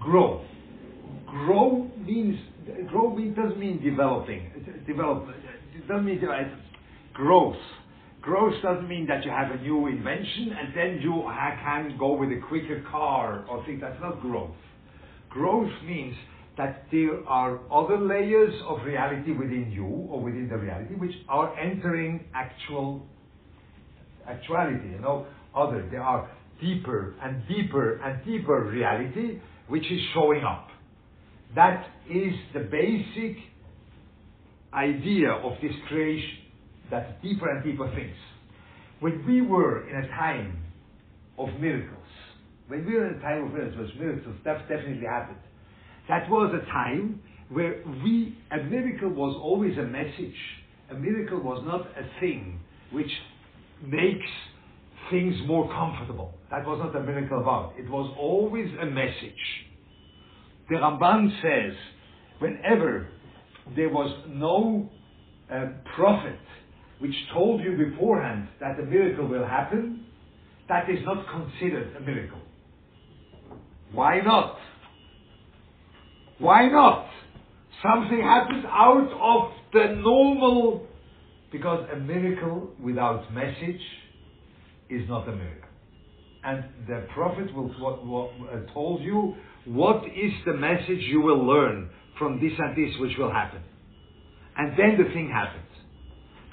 grow. Grow means grow means, doesn't mean developing. Develop it doesn't mean uh, growth. Growth doesn't mean that you have a new invention and then you can go with a quicker car or things. That's not growth. Growth means that there are other layers of reality within you or within the reality which are entering actual actuality, you know, other. There are deeper and deeper and deeper reality which is showing up. That is the basic idea of this creation. That's deeper and deeper things. When we were in a time of miracles, when we were in a time of miracles, miracles, that definitely happened. That was a time where we, a miracle was always a message. A miracle was not a thing which makes things more comfortable. That was not a miracle about. It was always a message. The Ramban says, whenever there was no uh, prophet which told you beforehand that a miracle will happen, that is not considered a miracle. Why not? Why not? Something happens out of the normal, because a miracle without message is not a miracle. And the prophet will what, what, uh, told you what is the message you will learn from this and this which will happen. And then the thing happens.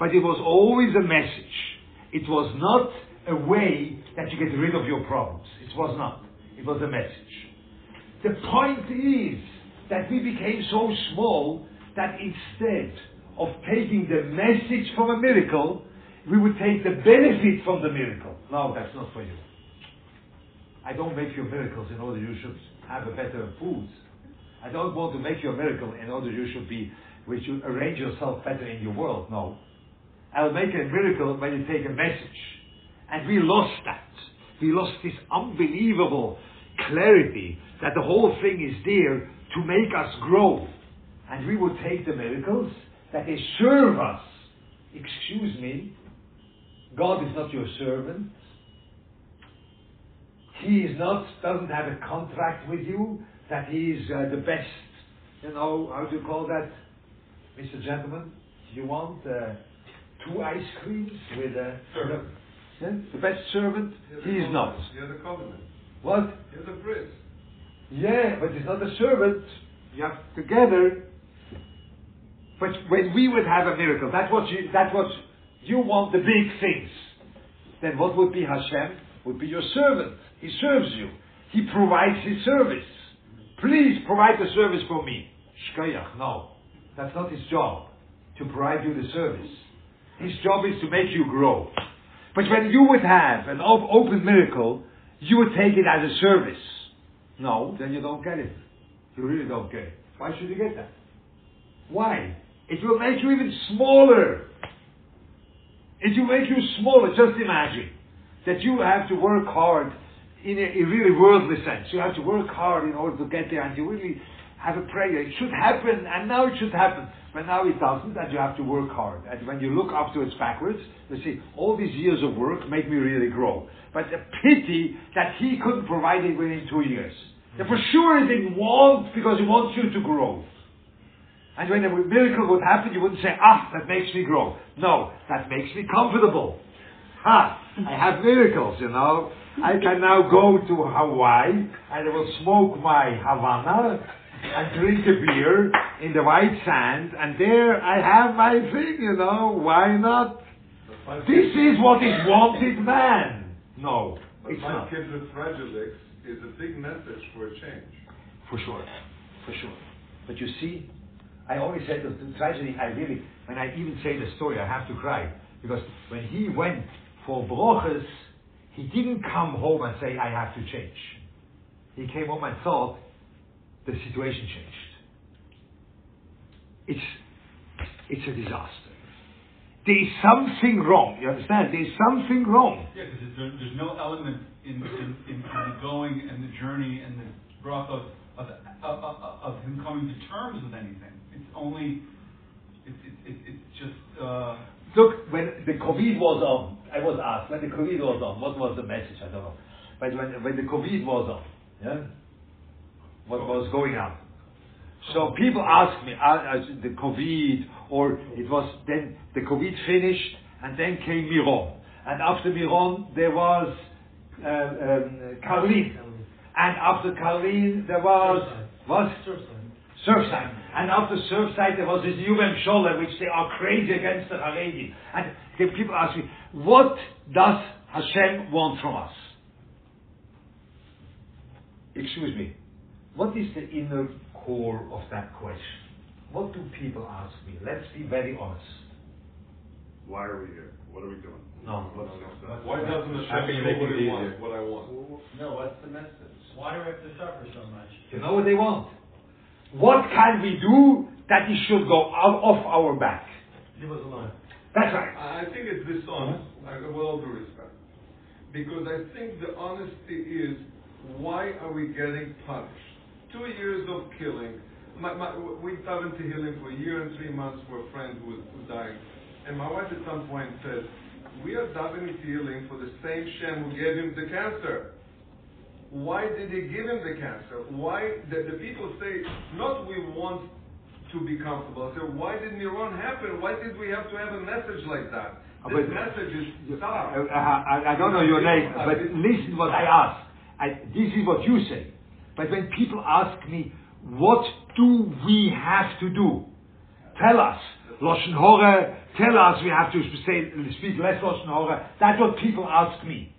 But it was always a message. It was not a way that you get rid of your problems. It was not. It was a message. The point is that we became so small that instead of taking the message from a miracle, we would take the benefit from the miracle. No, that's not for you. I don't make you miracles in order you should have a better food. I don't want to make you a miracle in order you should be, which you arrange yourself better in your world. No. I'll make a miracle when you take a message. And we lost that. We lost this unbelievable clarity that the whole thing is there to make us grow. And we would take the miracles that they serve us. Excuse me, God is not your servant. He is not, doesn't have a contract with you that he is uh, the best. You know, how do you call that, Mr. Gentleman? You want uh, two ice creams with a Servant. Yeah? the best servant? He is not. You're the covenant. What? You're the priest. Yeah, but he's not a servant. You have together. But when we would have a miracle, that's what you, that's what you want the big things. Then what would be Hashem? Would be your servant. He serves you. He provides his service. Please provide the service for me. Shkoyach, no. That's not his job. To provide you the service. His job is to make you grow. But when you would have an op- open miracle, you would take it as a service. No, then you don't get it. You really don't get it. Why should you get that? Why? It will make you even smaller. It will make you smaller. Just imagine that you have to work hard in a, a really worldly sense. You have to work hard in order to get there and you really have a prayer. It should happen and now it should happen. But now it doesn't and you have to work hard. And when you look afterwards backwards, you see, all these years of work make me really grow. But a pity that he couldn't provide it within two years. That for sure he didn't want because he wants you to grow. And when a miracle would happen, you wouldn't say, ah, that makes me grow. No, that makes me comfortable. Ha, I have miracles, you know. I can now go to Hawaii and I will smoke my Havana and drink a beer in the white sand and there I have my thing, you know. Why not? This is what is wanted man. No, But it's not. kids with fragile legs is a big message for a change. For sure. For sure. But you see, I always said that the tragedy, I really, when I even say the story, I have to cry. Because when he went for broches, he didn't come home and say, I have to change. He came home and thought, the situation changed. It's, it's a disaster. There is something wrong. You understand? There is something wrong. Yeah, because there's, there's no element in, in, in the going and the journey and the growth of, of, of, of, of him coming to terms with anything. It's only, it's, it's, it's, it's just, uh, Look, when the COVID was on, I was asked when the COVID was on, what was the message? I don't know. But when when the COVID was on, yeah, what was going on? So people ask me, uh, the COVID, or it was then the COVID finished, and then came Miron, and after Miron there was uh, um, and after Karlin there was what? Surfside. And after Surfside, there was this Yuvem Shola, which they are crazy against the Haredi. And the people ask me, what does Hashem want from us? Excuse me. What is the inner core of that question? What do people ask me? Let's be very honest. Why are we here? What are we doing? No. What's next step? Why doesn't the How can make what it he wants, what I want? No, what's the message? Why do we have to suffer so much? You know what they want? What can we do that it should go out off our back? Leave us alone. That's right. I think it's dishonest, I- with all due respect. Because I think the honesty is, why are we getting punished? Two years of killing. My, my, we fell into healing for a year and three months for a friend who was who died. And my wife at some point said, we are davening to healing for the same Shem who gave him the cancer. Why did he give him the cancer? Why, the, the people say, not we want to be comfortable. So why didn't Iran happen? Why did we have to have a message like that? Uh, This but- message is I. I, I don't know your name, but listen what I ask. I, this is what you say. But when people ask me, what do we have to do? Tell us. Lashon Hora, tell us we have to say, speak less Lashon Hora. That's what people ask me.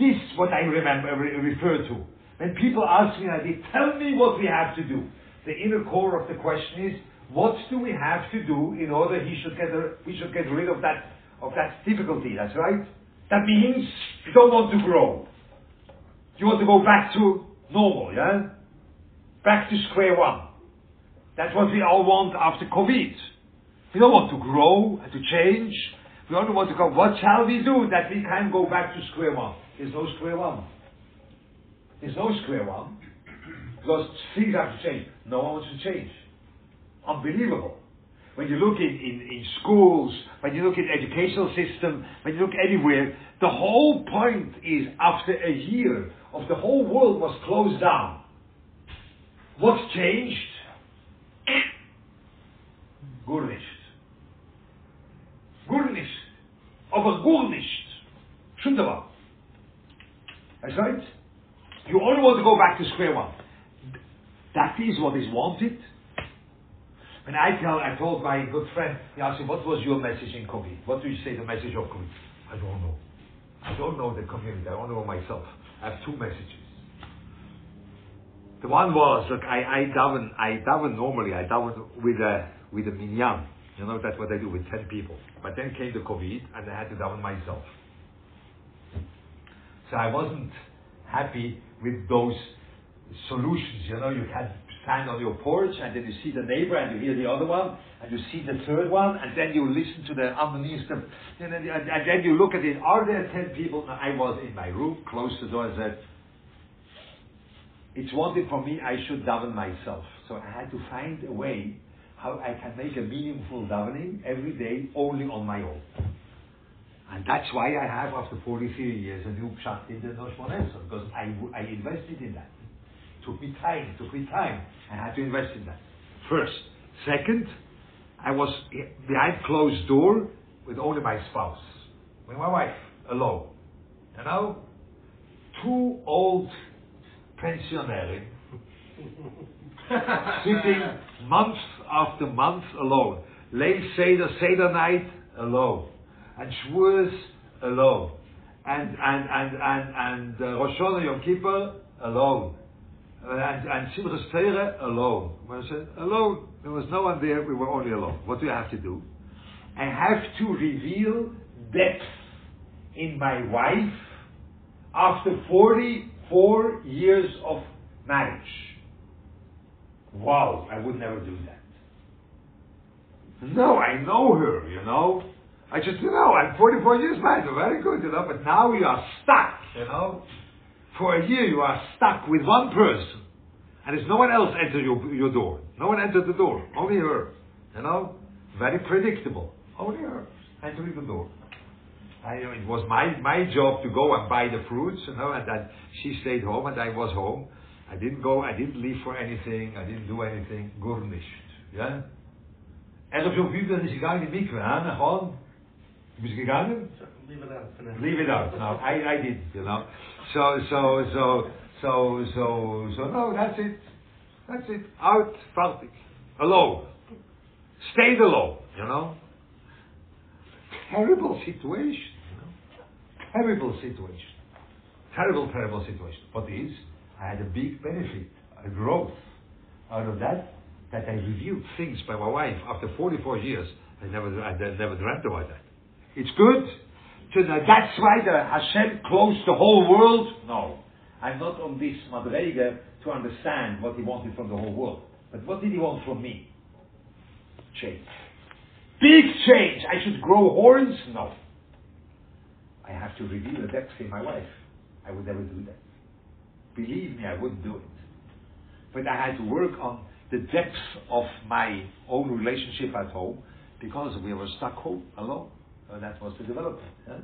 This is what I remember, re- refer to. When people ask me, they tell me what we have to do. The inner core of the question is, what do we have to do in order he should get a, we should get rid of that of that difficulty? That's right. That means you don't want to grow. You want to go back to normal, yeah? Back to square one. That's what we all want after COVID. We don't want to grow and to change. We only want to go, what shall we do that we can go back to square one? There's no square one. There's no square one. Because things have to change. No one wants to change. Unbelievable. When you look in, in, in schools, when you look in educational system, when you look anywhere, the whole point is after a year of the whole world was closed down. What's changed? Gar nicht. Aber. Stimmt aber. That's right. You only want to go back to square one. That is what is wanted. When I tell, I told my good friend, he asked me, what was your message in COVID? What do you say the message of COVID? I don't know. I don't know the community. I don't know myself. I have two messages. The one was, look, I, I daven, I daven normally, I daven with a, with a minyan. You know, that's what I do with 10 people. But then came the COVID and I had to daven myself. So I wasn't happy with those solutions. You know, you can stand on your porch and then you see the neighbor and you hear the other one and you see the third one and then you listen to the underneath the, and then, and, then you look at it. Are there 10 people? I was in my room, closed the door and said, it's thing for me, I should daven myself. So I had to find a way how I can make a meaningful davening every day only on my own. And that's why I have, after 43 years, a new pshat in the Noshmon because I, I invested in that. Took me time, took me time. I had to invest in that. First. Second, I was behind closed door with only my spouse, with my wife, alone. You know? Two old pensionären sitting month after month alone. Leil Seder, Seder night, alone. And Shavuos, alone. And, and, and, and, and uh, Rosh Hashanah, Yom Kippur, alone. And, and Simchas Torah, alone. When I said, alone, there was no one there, we were only alone. What do you have to do? I have to reveal depth in my wife after 44 years of marriage. Wow, I would never do that. No, I know her, you know. I just, you know, I'm 44 years married, very good, you know, but now we are stuck, you know. For a year you are stuck with one person. And there's no one else enter your, your door. No one entered the door. Only her. You know? Very predictable. Only her entering the door. I, it was my, my job to go and buy the fruits, you know, and then she stayed home and I was home. I didn't go, I didn't leave for anything, I didn't do anything. Gar nicht. Ja? Er op zo'n vijfde is gegaan in de mikwe, hè? Gewoon. Is? So, leave it out. Leave it out. No, I, I didn't, you know. So, so, so, so, so, so, no, that's it. That's it. Out, fertig. Alone. Stayed alone, you know. Terrible situation, you know. Terrible situation. Terrible, terrible situation. But is? I had a big benefit, a growth out of that, that I reviewed things by my wife after 44 years. I never, I never dreamt about that. It's good. So now that's why the Hashem closed the whole world? No. I'm not on this Madrega to understand what he wanted from the whole world. But what did he want from me? Change. Big change. I should grow horns? No. I have to reveal the depths in my wife. I would never do that. Believe me, I wouldn't do it. But I had to work on the depths of my own relationship at home because we were stuck home alone. So that was the development. Huh?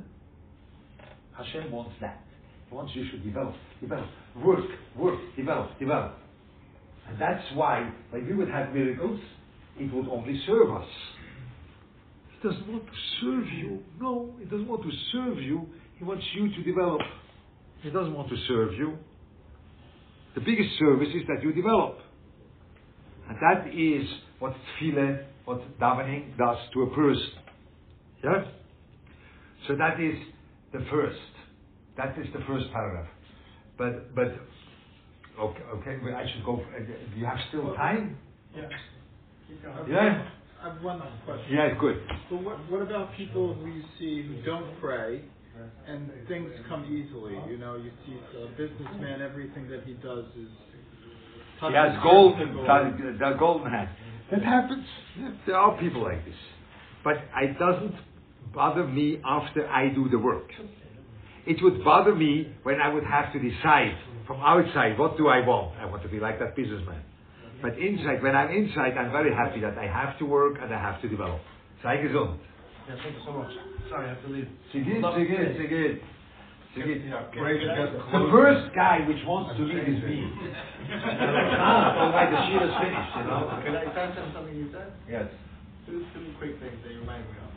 Hashem wants that. He wants you to develop, develop, work, work, develop, develop. And that's why when we would have miracles, it would only serve us. He doesn't want to serve you. No, he doesn't want to serve you. He wants you to develop. He doesn't want to serve you. The biggest service is that you develop. And that is what tefillah, what davening does to a person. Yeah? So that is the first. That is the first paragraph. But, but, okay, okay I should go, uh, do you have still time? Yeah. Yeah? I have one more question. Yeah, good. So what, what about people who you see who don't pray and things come easily? You know, you see a businessman, everything that he does is. He has golden, the golden hand. That happens. There are people like this. But it doesn't bother me after I do the work. It would bother me when I would have to decide from outside, what do I want? I want to be like that businessman. But inside, when I'm inside, I'm very happy that I have to work and I have to develop. Sei gesund. Yeah, thank you so much. Sorry, I have to leave. Geht. Pray to get The first guy which wants to leave is me. Ah, oh, my, the shit is finished, you know. Can I touch on something you said? Yes. Two, two quick things that you remind me of.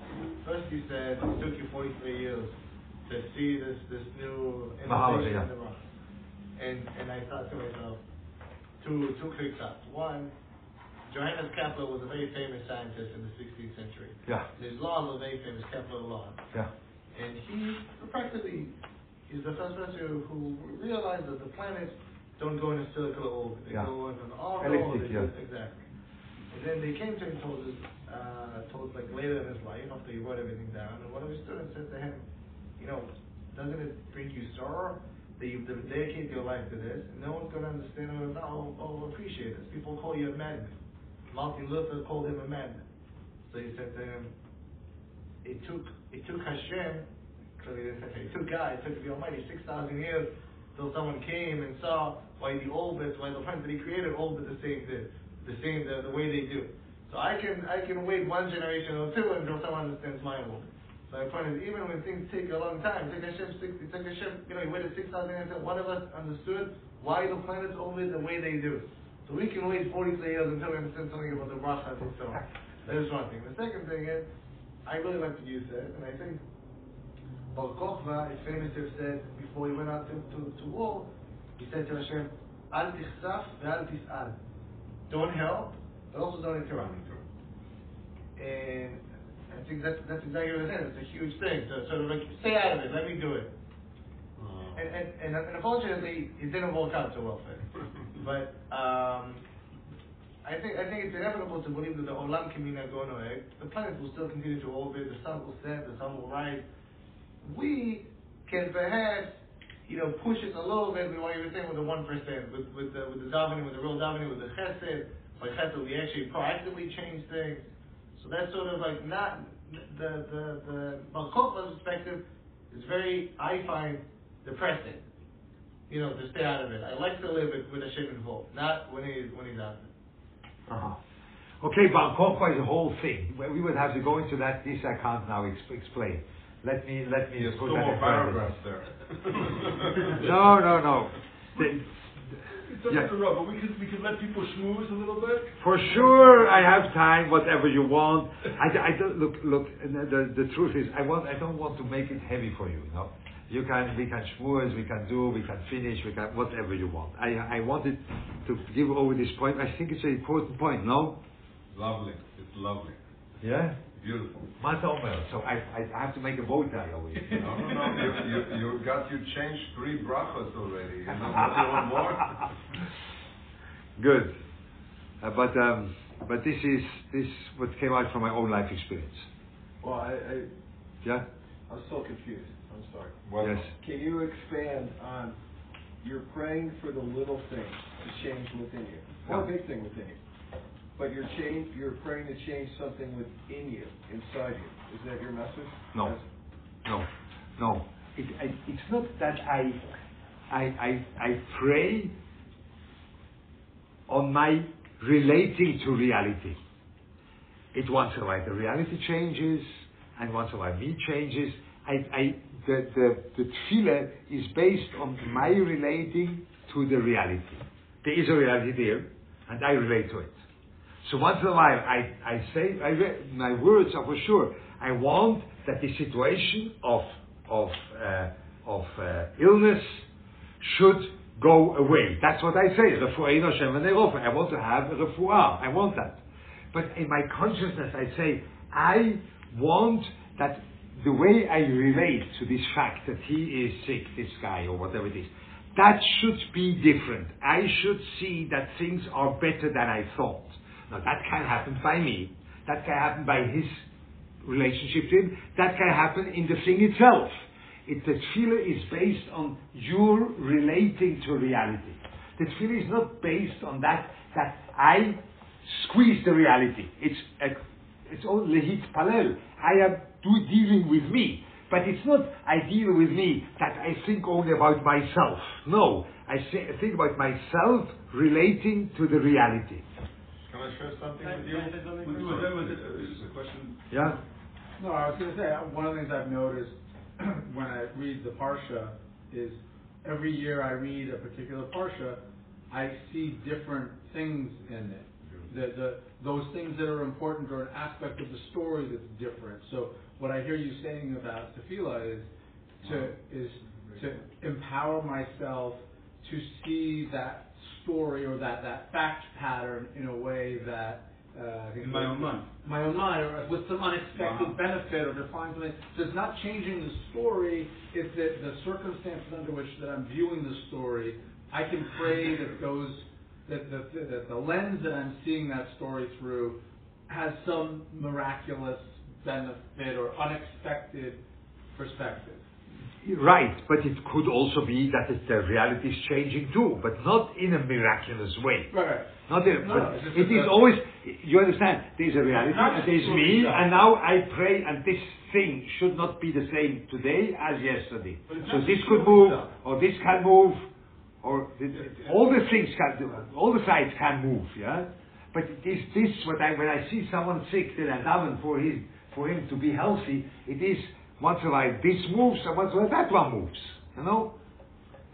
First, you said it took you 43 years to see this this new innovation yeah. in the rock. And and I thought to myself, two two quick thoughts. One, Johannes Kepler was a very famous scientist in the 16th century. Yeah, His laws were very famous, Kepler law. yeah. And he practically is the first person who realized that the planets don't go in a circular orbit. They Yeah. go in an Elliptic, orbit. yeah. Exactly. And then they came to him and told us, uh, told like later in his life, after he wrote everything down, and one of his students said to him, you know, doesn't it bring you sorrow that you've dedicated your life to this, and no one's going to understand or, or, or appreciate this. People call you a madman. Martin Luther called him a madman. So he said to him, it took it took Hashem, clearly it took God, it took the Almighty six thousand years till someone came and saw why the orbits, why the planets that He created orbit the same the, the same the, the way they do. So I can I can wait one generation or two until someone understands my orbit. So my point is, even when things take a long time, Hashem six, it took Hashem, you know, he waited six thousand years until one of us understood why the planets orbit the way they do. So we can wait 43 years until we understand something about the bracha and so on. That is one thing. The second thing is, I really like what use said, and I think Bar Kochva is famous to have said before he went out to, to, to war, he said to Hashem, Al tichsaf ve'al tis'al. Don't help, but also don't interrupt. And I think that's, that's exactly what it is. It's a huge thing. To sort of like, stay out of it, let me do it. And, and, and, and unfortunately, it didn't work out so well for him. But um, I think I think it's inevitable to believe that the Olam K'minhago Noheg, the planets will still continue to orbit, the sun will set, the sun will rise. We can perhaps, you know, push it a little bit what you were saying with the one percent, with with the with the davening, with the real davening, with the chesed. By chesed, we actually proactively change things. So that's sort of like not the the the Bar Kochva's perspective is very I find depressing. You know, to stay out of it. I like to live it with a ship involved, not when he's when he's out there. Uh-huh. Okay, Bar Kochba is a whole thing. We would have to go into that. This I can't now ex- explain. Let me let me There's put still that more in paragraphs there. No, no, no. The- It doesn't Yeah. interrupt, but we could, we could let people schmooze a little bit. For sure, I have time. Whatever you want. I, I don't look. Look. The, the truth is, I want. I don't want to make it heavy for you. Know. You can, we can schmooze, we can do, we can finish, we can whatever you want. I, I wanted to give over this point. I think it's an important point. No? Lovely. It's lovely. Yeah. Beautiful. Mata Omer. So I, I, I have to make a bow tie over here. No, no, no. You, you, you got you changed three brachos already. You know, what you want more? Good. Uh, but um, but this is this what came out from my own life experience. Well, I, I, Yeah. I'm so confused. I'm sorry. Well, yes. Can you expand on you're praying for the little things to change within you, or Yeah. big thing within you, but you're change you're praying to change something within you, inside you. Is that your message? No. That's- No, no. It, I, it's not that I, I, I, I pray on my relating to reality. It once in a while the reality changes, and once in a while me changes. I, I, the, the, the tefillah is based on my relating to the reality. There is a reality there, and I relate to it. So once in a while, I, I say, I my words are for sure. I want that the situation of, of, uh, of uh, illness should go away. That's what I say. I want to have a refuah. I want that. But in my consciousness, I say, I want that the way I relate to this fact that he is sick, this guy, or whatever it is, that should be different. I should see that things are better than I thought. Now that can happen by me. That can happen by his relationship to him. That can happen in the thing itself. It, the tefillah is based on your relating to reality. The tefillah is not based on that that I squeeze the reality. It's a, it's all lehit palel. I am do dealing with me. But it's not I deal with me that I think only about myself. No, I say, think about myself relating to the reality. Can I share something with you? can I say something? Was- was that- was it- Uh, This a question. Yeah. No, I was gonna say, uh, one of the things I've noticed when I read the Parsha is every year I read a particular Parsha, I see different things in it. The, the, those things that are important or an aspect of the story that's different. So what I hear you saying about tefillah is to, is to empower myself to see that story or that, that fact pattern in a way that, uh, In my own mind. my own mind, or with some unexpected Wow. benefit, or to find something. So it's not changing the story; it's that the circumstances under which that I'm viewing the story. I can pray that those that the that the lens that I'm seeing that story through has some miraculous benefit or unexpected perspective. Right, but it could also be that it, the reality is changing too, but not in a miraculous way. Right. Not in, No, but it is always, you understand, there's a reality, and there's me, and now I pray, and this thing should not be the same today as yesterday. So this could move, or this can move, or th- all the things can, do all the sides can move, yeah? But it is this, what I, when I see someone sick, then I daven for him, for him to be healthy, it is once in a while this moves, and once in a while that one moves, you know?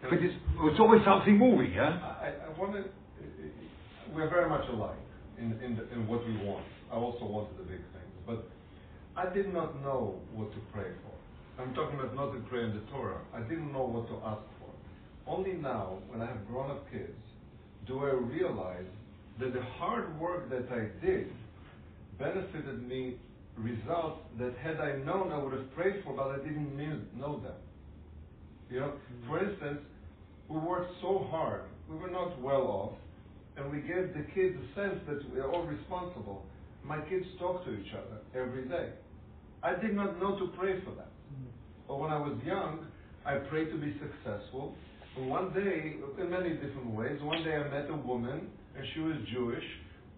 But it's, it's always something moving, yeah? I, I to, we're very much alike in, in, the, in what we want. I also wanted the big things, but I did not know what to pray for. I'm talking about not to pray in the Torah. I didn't know what to ask for. Only now, when I have grown up kids, do I realize that the hard work that I did benefited me results that had I known I would have prayed for, but I didn't know them. You know, mm. for instance, we worked so hard. We were not well off, and we gave the kids a sense that we are all responsible. My kids talk to each other every day. I did not know to pray for that. Mm. But when I was young, I prayed to be successful. And one day, in many different ways, one day I met a woman, and she was Jewish,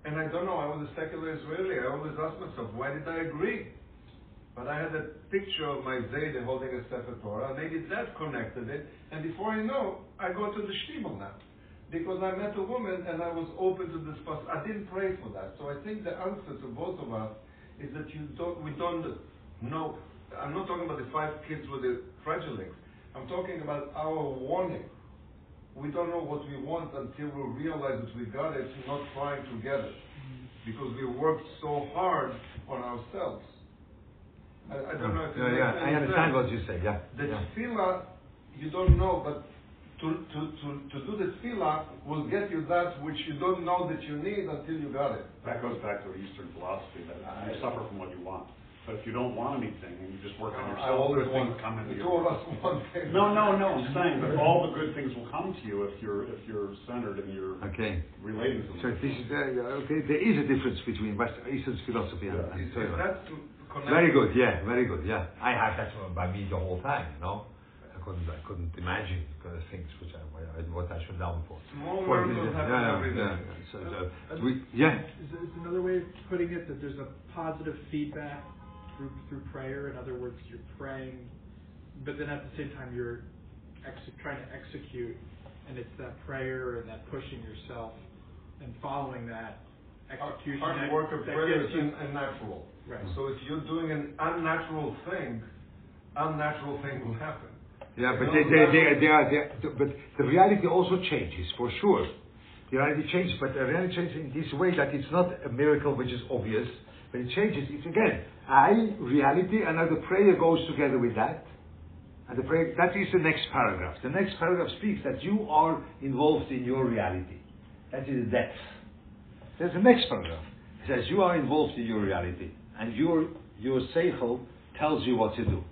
and I don't know, I was a secular Israeli. I always ask myself, why did I agree? But I had a picture of my Zayde holding a Sefer Torah. Maybe that connected it. And before I know, I go to the shtibel now. Because I met a woman and I was open to this poss- I didn't pray for that. So I think the answer to both of us is that you don't, we don't know. I'm not talking about the five kids with the fragile legs. I'm talking about our warning. We don't know what we want until we realize that we got it, not trying to get it. Mm-hmm. Because we worked so hard on ourselves. I, I don't know if it Yeah, yeah, I understand sense. what you say, yeah. The yeah. tefillah, you don't know, but to, to, to, to do the tefillah will get you that which you don't know that you need until you got it. That goes back to Eastern philosophy, that you suffer from what you want. But if you don't want anything and you just work on I yourself, always good things want, come into the you. two of us want things. No, no, no, I'm saying that all the good things will come to you if you're, if you're centered and you're Okay. relating to So them. this is, uh, okay, there is a difference between West Eastern philosophy and, and Is, is Torah. that to connect? Very good, yeah, very good, yeah. I had that by me the whole time, you know. I couldn't, I couldn't imagine uh, things which I, I, what I should daven for. Small For miracles the- happen yeah, every day. yeah, yeah. So, so, we, yeah, Is, is another way of putting it that there's a positive feedback through through prayer? In other words, you're praying, but then at the same time you're ex- trying to execute, and it's that prayer and that pushing yourself and following that execution. Hard that- work of prayer is gets you- un- unnatural. Right. So if you're doing an unnatural thing, unnatural thing will happen. yeah, but they, they, they, they are, they are, but the reality also changes, for sure. The reality changes, but the reality changes in this way that it's not a miracle which is obvious, but it changes. It's again, I, reality, and now the prayer goes together with that. And the prayer, that is the next paragraph. The next paragraph speaks that you are involved in your reality. That is the depth. There's the next paragraph. It says you are involved in your reality, and your your seichel tells you what to do.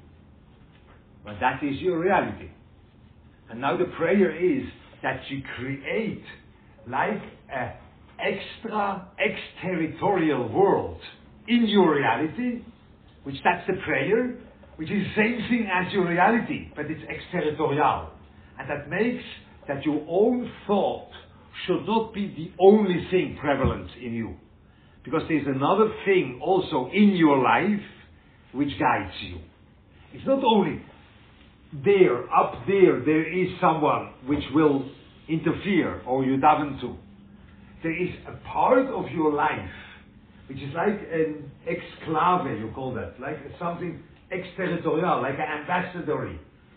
But that is your reality. And now the prayer is that you create like a extra exterritorial world in your reality, which that's the prayer, which is the same thing as your reality, but it's exterritorial. And that makes that your own thought should not be the only thing prevalent in you. Because there's another thing also in your life which guides you. It's not only there, up there, there is someone which will interfere or you daven to. There is a part of your life which is like an exclave, you call that, like something exterritorial, like an ambassadory,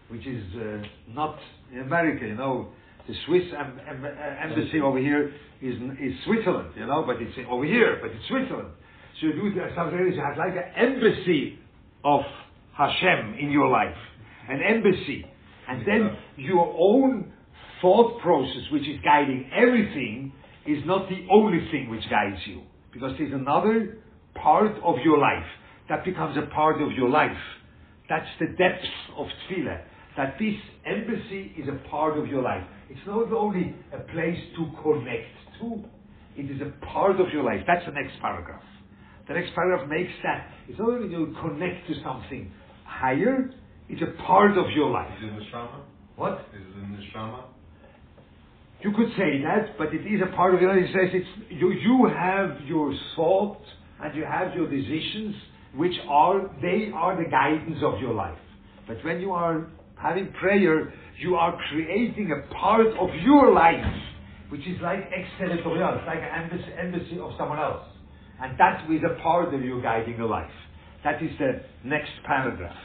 which is uh, not in America, you know. The Swiss uh, embassy over here is, is Switzerland, you know, but it's over here, but it's Switzerland. So you do something you have like an embassy of Hashem in your life, an embassy, and then your own thought process, which is guiding everything, is not the only thing which guides you, because there's another part of your life that becomes a part of your life. That's the depth of tefillah. That this embassy is a part of your life. It's not only a place to connect to, it is a part of your life. That's the next paragraph. The next paragraph makes that. It's not only you connect to something higher, it's a part of your life. Is it neshama? What? Is it neshama? You could say that, but it is a part of. It says it's, you, you have your thought and you have your decisions, which are, they are the guidance of your life. But when you are having prayer, you are creating a part of your life, which is like exterritorial, it's like an embassy, embassy of someone else. And that is a part of your guiding your life. That is the next paragraph.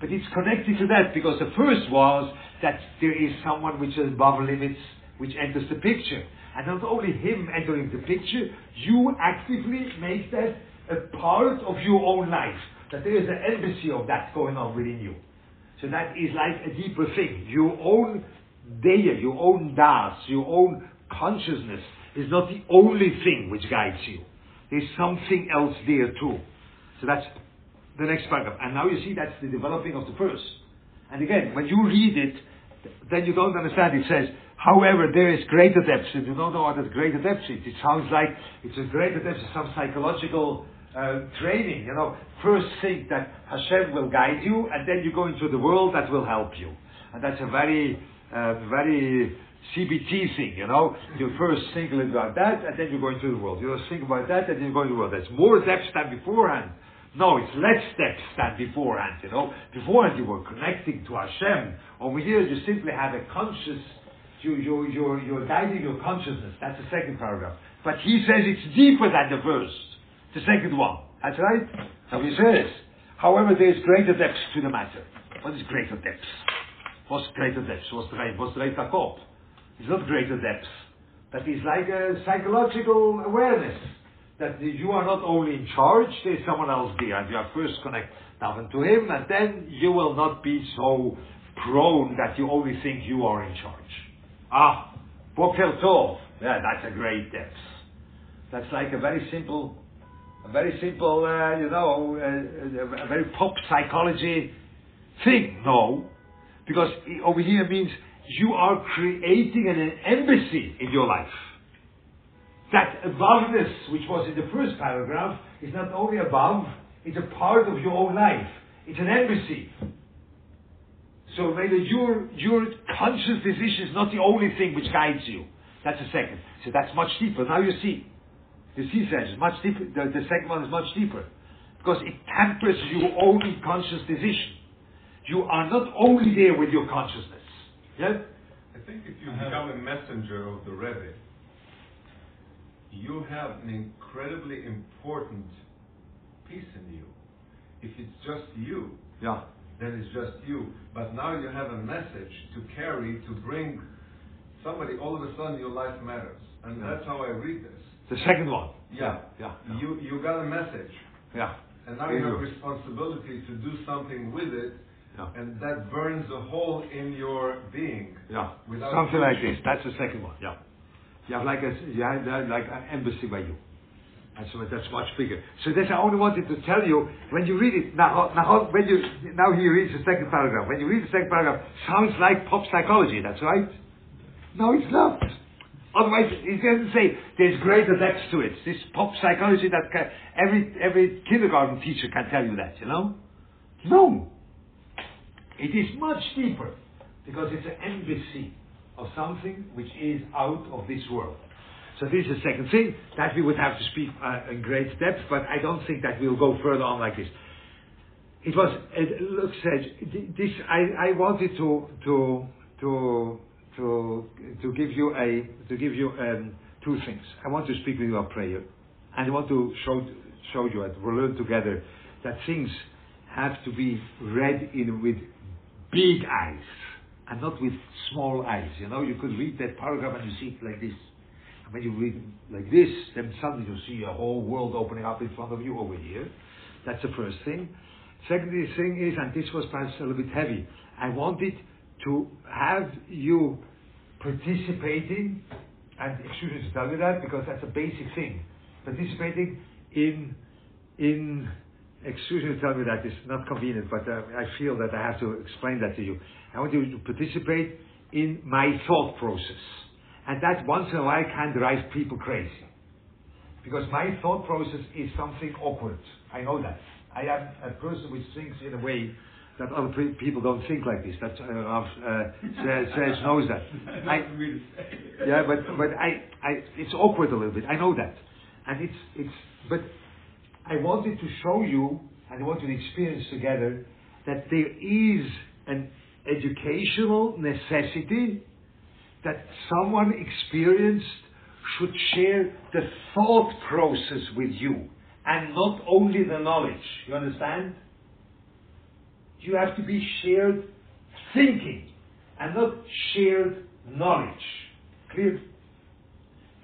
But it's connected to that because the first was that there is someone which is above limits, which enters the picture. And not only him entering the picture, you actively make that a part of your own life. That there is an embassy of that going on within you. So that is like a deeper thing. Your own daya, your own das, your own consciousness is not the only thing which guides you. There's something else there too. So that's the next paragraph. And now you see that's the developing of the verse. And again, when you read it, then you don't understand. It says, however, there is greater. And you don't know what that greater is. It sounds like it's a greater depths, some psychological uh, training. You know, first think that Hashem will guide you, and then you go into the world that will help you. And that's a very, uh, very CBT thing, you know. You first think about that, and then you go into the world. You think about that, and then you go into the world. There's more depth than beforehand. No, it's less depth than beforehand, you know. Beforehand you were connecting to Hashem. Over here you simply have a conscious, you, you, you're, you're guiding your consciousness. That's the second paragraph. But he says it's deeper than the first. The second one. That's right? So he says, however, there is greater depth to the matter. What is greater depth? What's greater depth? What's the what's the kop? It's not greater depth. That is like a psychological awareness. That you are not only in charge, there's someone else there, and you are first connect. daven to Him, and then you will not be so prone that you only think you are in charge. Ah, Boker Tov. Yeah, that's a great depth. That's like a very simple, a very simple, uh, you know, uh, a very pop psychology thing. No, because over here means you are creating an embassy in your life. That aboveness, which was in the first paragraph, is not only above, it's a part of your own life. It's an embassy. So maybe your, your conscious decision is not the only thing which guides you. That's the second. So that's much deeper. Now you see. You see, Serge, much deeper. The, the second one is much deeper. Because it tempers your own conscious decision. You are not only there with your consciousness. Yeah? I think if you become a messenger of the Rebbe, you have an incredibly important piece in you. If it's just you, yeah. Then it's just you. But now you have a message to carry to bring somebody. All of a sudden, your life matters, and that's how I read this. The second one. Yeah, Yeah. yeah. You you got a message, Yeah. and now You have responsibility to do something with it, Yeah. and that burns a hole in your being. Yeah. Something like this. That's the second one. Yeah. You have like a you have like an embassy by you. And so that's much bigger. So that's I only wanted to tell you when you read it now. Now when you now he reads the second paragraph. When you read the second paragraph, sounds like pop psychology. That's right. No, it's not. Otherwise, it doesn't say there's greater depths to it. This pop psychology that can, every every kindergarten teacher can tell you that. You know? No. It is much deeper because it's an embassy of something which is out of this world. So this is the second thing that we would have to speak uh, in great depth, but I don't think that we'll go further on like this. It was it looks this I, I wanted to to to to to give you a to give you um, two things. I want to speak with you about prayer, and I want to show show you and we'll learn together that things have to be read in with big eyes and not with small eyes. You know, you could read that paragraph and you see it like this. And when you read like this, then suddenly you see a whole world opening up in front of you over here. That's the first thing. Second thing is, and this was perhaps a little bit heavy, I wanted to have you participating, and excuse me to tell you that because that's a basic thing, participating in in excuse me to tell me that it's not convenient, but uh, I feel that I have to explain that to you. I want you to participate in my thought process, and that once in a while can drive people crazy, because my thought process is something awkward. I know that. I am a person which thinks in a way that other pe- people don't think like this. That uh, uh, Serge knows that. I, Not for me to say. yeah, but but I, I it's awkward a little bit. I know that, and it's it's. But I wanted to show you, and I want you to experience together that there is an educational necessity that someone experienced should share the thought process with you, and not only the knowledge. You understand? You have to be shared thinking and not shared knowledge. Clear?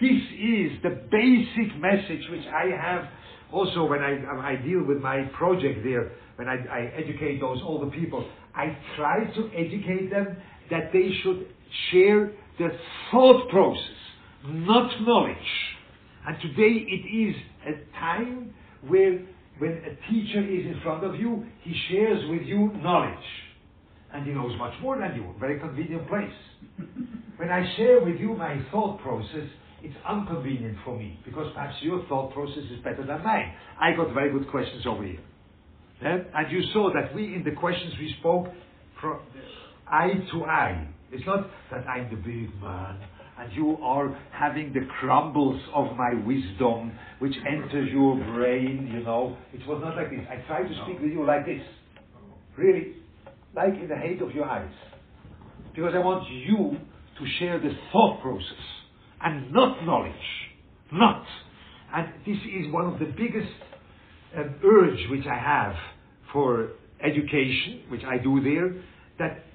This is the basic message which I have also when I, um, I deal with my project there, when I, I educate those older people. I try to educate them that they should share the thought process, not knowledge. And today it is a time where when a teacher is in front of you, he shares with you knowledge. And he knows much more than you, very convenient place. when I share with you my thought process, it's inconvenient for me because perhaps your thought process is better than mine. I got very good questions over here. Yeah? And you saw that we, in the questions we spoke, from eye to eye. It's not that I'm the big man and you are having the crumbles of my wisdom which enters your brain, you know. It was not like this. I tried to speak with you like this. Really. Like in the height of your eyes. Because I want you to share the thought process and not knowledge. Not. And this is one of the biggest um, urge which I have for education, which I do there, that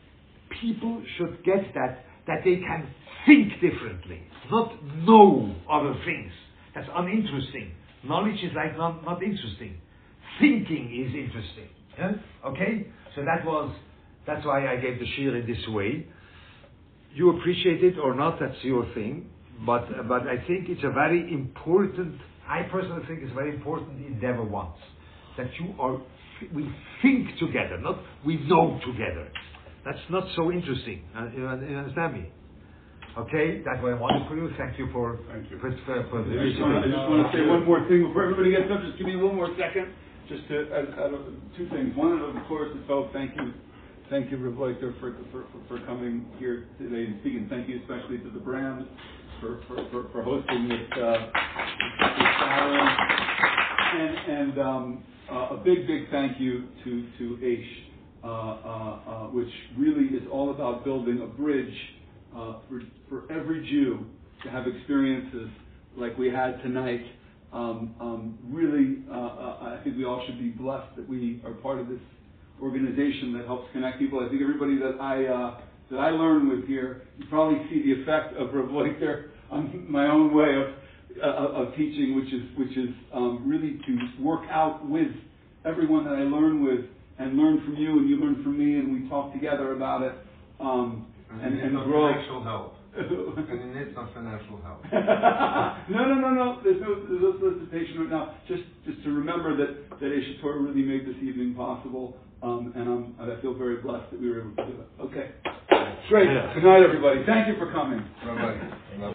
people should get that, that they can think differently, not know other things. That's uninteresting. Knowledge is like not, not interesting. Thinking is interesting. Yeah? Okay? So that was, that's why I gave the shiur in this way. You appreciate it or not, that's your thing. But, but I think it's a very important, I personally think it's a very important endeavor once. That you are, we think together, not we know together. That's not so interesting. Uh, you, understand me? Okay, that way I wanted for you. Thank you for, Thank you. for, for, for the I just want, I just want to say one more thing before everybody gets up. Just give me one more second. Just to, uh, uh, two things. One, of course, is oh, thank you, thank you, Rav for, for, for, coming here today and speaking. Thank you especially to the brand for, for, for, for hosting this, uh, this. And, and um, uh, a big, big thank you to, to Aish, which really is all about building a bridge uh, for, for every Jew to have experiences like we had tonight. Um, um, really, uh, uh, I think we all should be blessed that we are part of this organization that helps connect people. I think everybody that I uh, that I learn with here, you probably see the effect of Rav Leiter on my own way of uh, of teaching, which is which is um, really to work out with everyone that I learn with and learn from you and you learn from me and we talk together about it um, and, and grow. Financial help. and you need some financial help. no, no, no, no. There's no, there's no solicitation right now. Just, just to remember that that Aish Torah really made this evening possible, um, and I'm, I feel very blessed that we were able to do it. Okay, great. Good night, everybody. Thank you for coming. Bye-bye.